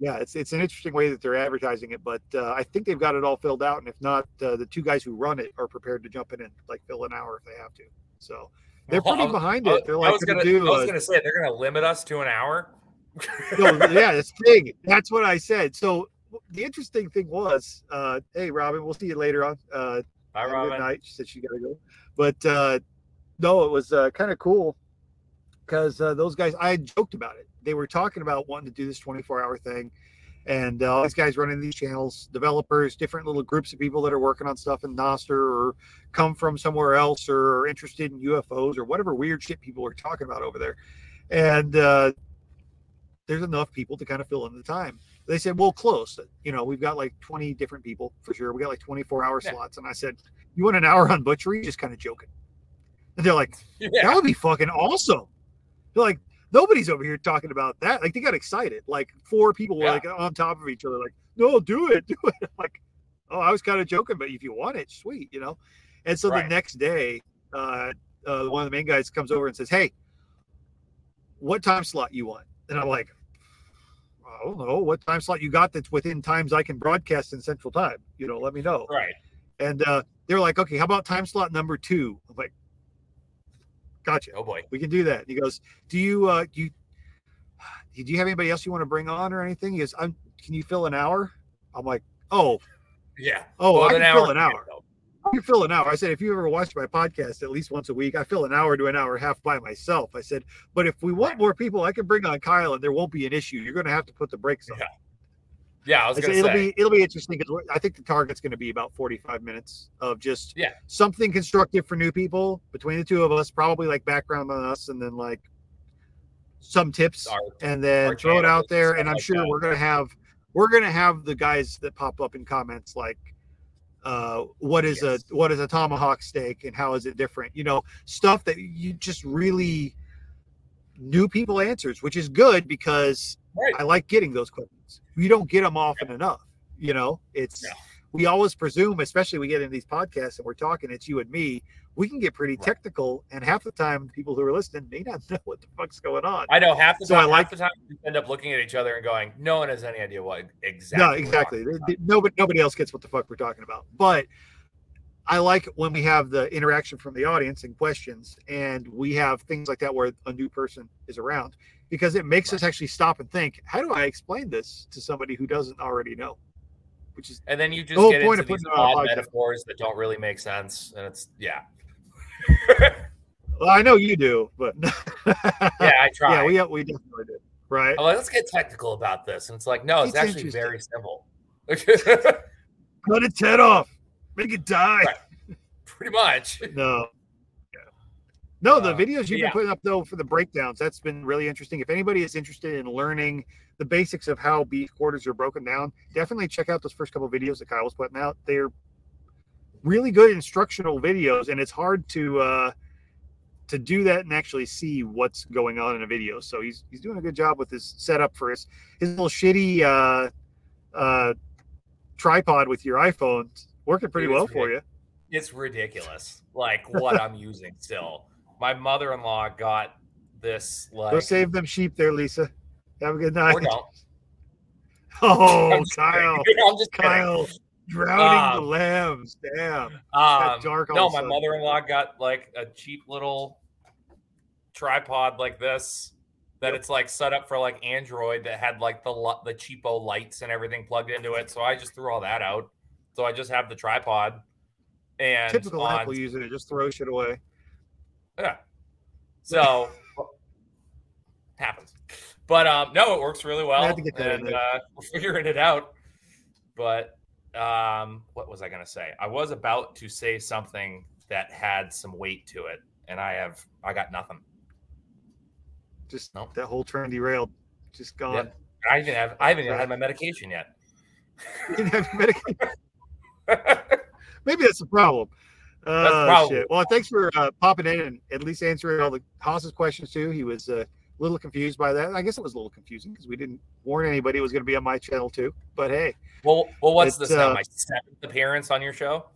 yeah, it's it's an interesting way that they're advertising it, but uh, I think they've got it all filled out, and if not, uh, the two guys who run it are prepared to jump in and like fill an hour if they have to. So they're Well, pretty I was- behind it. They're I like was going gonna, do. I was uh, gonna say they're gonna limit us to an hour. no, yeah, it's big. That's what I said. So the interesting thing was, uh, hey, Robin, we'll see you later on. Uh, Bye, Robin. Good night. She said she got to go. But uh, no, it was uh, kind of cool because uh, those guys, I had joked about it. They were talking about wanting to do this 24 hour thing. And uh, all these guys running these channels, developers, different little groups of people that are working on stuff in Nostr or come from somewhere else or are interested in UFOs or whatever weird shit people are talking about over there. And uh, there's enough people to kind of fill in the time. They said, well, close. You know, we've got like 20 different people for sure. We got like 24 hour Yeah. slots. And I said, you want an hour on butchery? Just kind of joking. And they're like, Yeah. that would be fucking awesome. They're like, nobody's over here talking about that. Like they got excited. Like four people were Yeah. like on top of each other, like, no, do it, do it. I'm like, oh, I was kind of joking, but if you want it, sweet, you know. And so Right. the next day, uh, uh, one of the main guys comes over and says, Hey, what time slot you want? And I'm like, I don't know what time slot you got that's within times I can broadcast in central time. You know, let me know. Right. And uh, they're like, okay, how about time slot number two? I'm like, gotcha. Oh boy. We can do that. He goes, do you, uh, do you, do you have anybody else you want to bring on or anything? He goes, I'm, can you fill an hour? I'm like, oh, Yeah. oh, I can an fill hour- an hour. I can fill an hour. I said, if you ever watch my podcast at least once a week, I fill an hour to an hour and a half by myself. I said, but if we want more people, I can bring on Kyle and there won't be an issue. You're going to have to put the brakes on. Yeah. Yeah, I was I gonna said, it'll say. be it'll be interesting because I think the target's going to be about 45 minutes of just Yeah. something constructive for new people between the two of us, probably like background on us, and then like some tips, Our- and then throw it out there. and And I'm like sure that. we're going to have we're going to have the guys that pop up in comments like. Uh, what is Yes. a what is a tomahawk steak and how is it different? You know, stuff that you just really new people answers, which is good because Right. I like getting those questions. You don't get them often enough. You know, it's Yeah. we always presume, especially we get in these podcasts and we're talking, it's you and me. We can get pretty Right. technical, and half the time, people who are listening may not know what the fuck's going on. I know half the So I like- the time we end up looking at each other and going, "No one has any idea what exactly." no, exactly. talking about." They- they- Nobody, nobody else gets what the fuck we're talking about. But I like when we have the interaction from the audience and questions, and we have things like that where a new person is around because it makes us actually stop and think, how do I explain this to somebody who doesn't already know? Which is And then you just whole get point into of these odd metaphors that don't really make sense, and it's yeah, well, I know you do, but yeah. I try. yeah, we we definitely do, right? Like, let's get technical about this, and it's like, no, it's, It's actually very simple. Cut its head off, make it die. Right. Pretty much. No. Yeah. No, the Uh, videos you've yeah. been putting up though for the breakdowns, that's been really interesting. If anybody is interested in learning the basics of how beef quarters are broken down, definitely check out those first couple videos that Kyle was putting out. They're really good instructional videos, and it's hard to uh to do that and actually see what's going on in a video. So he's he's doing a good job with his setup for his his little shitty uh uh tripod with your iPhone working pretty well for you. It's ridiculous. Like what I'm using still. My mother-in-law got this Go save them sheep there, Lisa. Have a good night. Oh, I'm Kyle, kidding. I'm just kidding. Kyle, drowning the Um, lambs. Damn. Um, dark no, my mother-in-law got like a cheap little tripod like this that it's like set up for like Android that had like the the cheapo lights and everything plugged into it. So I just threw all that out. So I just have the tripod and Typical on, Apple user, it just throw shit away. yeah. So happens. But um no, it works really well. I had to get that and uh, we're figuring it out. But um what was I gonna say? I was about to say something that had some weight to it, and I have I got nothing. Just Nope. that whole train derailed. Just gone. I even have I haven't even had my medication yet. You didn't have medication. Maybe that's the problem. Uh, probably- shit. Well, thanks for uh, popping in and at least answering all the Haas's questions too. He was uh, a little confused by that. I guess it was a little confusing because we didn't warn anybody it was going to be on my channel too. But hey, Well, well, what's this now? uh, My seventh appearance on your show?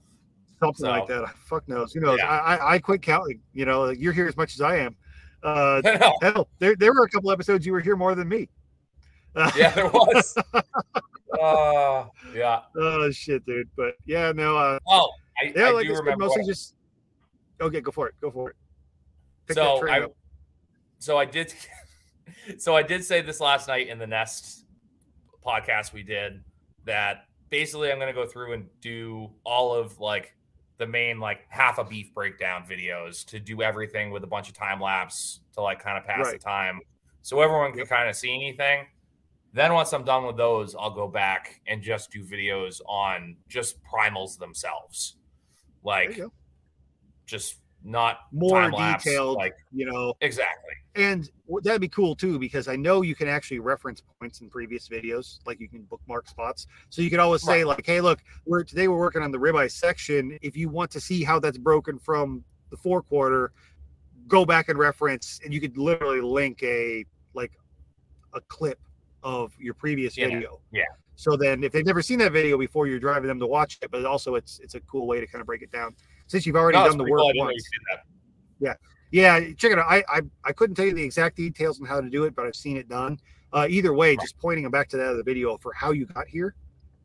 something So- like that. Fuck knows. Who knows? Yeah. I, I I quit counting. You know, you're here as much as I am. Uh, No. hell, there there were a couple episodes you were here more than me. Yeah, there was. Uh, yeah. oh shit, dude. But yeah, no. Uh, Oh, I, yeah, I like do I said, remember. mostly just. Okay, go for it. Go for it. Pick so I, up. so I did, so I did say this last night in the Nest podcast we did that basically I'm going to go through and do all of like the main like half a beef breakdown videos to do everything with a bunch of time lapse to like kind of pass the time, so everyone can Yep. kind of see anything. Then once I'm done with those, I'll go back and just do videos on just primals themselves, like just not More detailed, like you know, exactly. and that'd be cool too because I know you can actually reference points in previous videos, like you can bookmark spots. So you could always say Right. like, "Hey, look, we're today we're working on the ribeye section. If you want to see how that's broken from the forequarter, go back and reference, and you could literally link a like a clip of your previous Yeah, video. yeah. So then, if they've never seen that video before, you're driving them to watch it. But also, it's it's a cool way to kind of break it down since you've already No, done the work cool. I didn't know you once. that. Yeah, check it out. I, I I couldn't tell you the exact details on how to do it, but I've seen it done. Uh, either way, Right. just pointing them back to that other video for how you got here,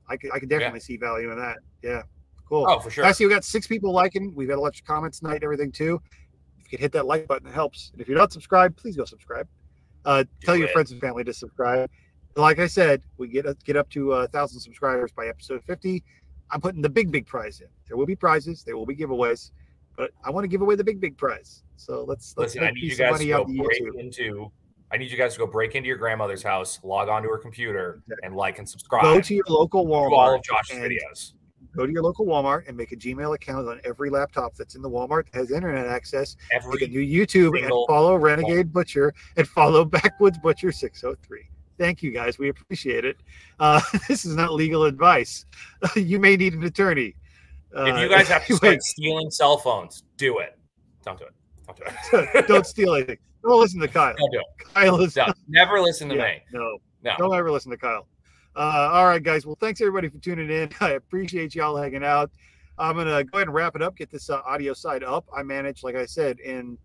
I could I could definitely see value in that. Yeah, cool. Oh, for sure. I see we got six people liking. We've got a lot of comments tonight and everything too. If you could hit that like button, it helps. And if you're not subscribed, please go subscribe. Uh, tell your friends and family to subscribe. Like I said, we get get up to a thousand subscribers by episode 50. I'm putting the big big prize in. There will be prizes. There will be giveaways, but I want to give away the big big prize. So let's let's Listen, I need you guys to go break YouTube. into. I need you guys to go break into your grandmother's house, log onto her computer, Exactly. and like and subscribe Go to your local to all Walmart. of Josh's videos. Go to your local Walmart and make a Gmail account on every laptop that's in the Walmart that has internet access. Every new YouTube and follow Renegade Butcher and follow Backwoods Butcher 603. Thank you guys. We appreciate it. Uh, this is not legal advice. you may need an attorney. Uh, if you guys have to start stealing cell phones, do it. Don't do it. Don't do it. don't steal anything. Don't listen to Kyle. Don't do it. Kyle is No, never listen to yeah, me. no. No. Don't ever listen to Kyle. Uh, all right, guys. Well, thanks everybody for tuning in. I appreciate y'all hanging out. I'm gonna go ahead and wrap it up. Get this uh, audio side up. I managed, like I said, in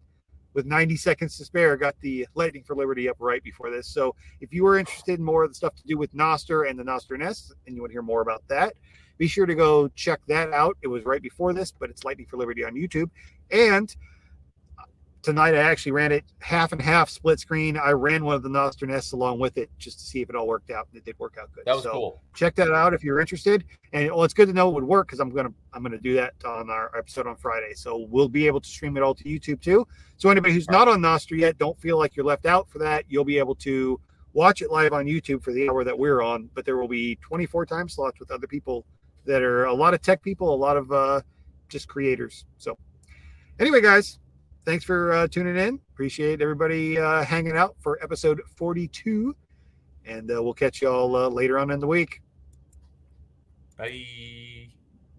with 90 seconds to spare, got the Lightning for Liberty up right before this. So if you are interested in more of the stuff to do with Nostr and the Nostr Nest, and you want to hear more about that, be sure to go check that out. It was right before this, but it's Lightning for Liberty on YouTube. And tonight I actually ran it half and half split screen. I ran one of the Nostr Nests along with it just to see if it all worked out. And it did work out good. That was So cool. check that out if you're interested. And well, it's good to know it would work because I'm gonna I'm gonna do that on our episode on Friday. So we'll be able to stream it all to YouTube too. So anybody who's not on Nostr yet, don't feel like you're left out for that. You'll be able to watch it live on YouTube for the hour that we're on, but there will be 24 time slots with other people that are a lot of tech people, a lot of uh, just creators. So anyway, guys, thanks for uh, tuning in. Appreciate everybody uh, hanging out for episode 42. And uh, we'll catch y'all uh, later on in the week. Bye.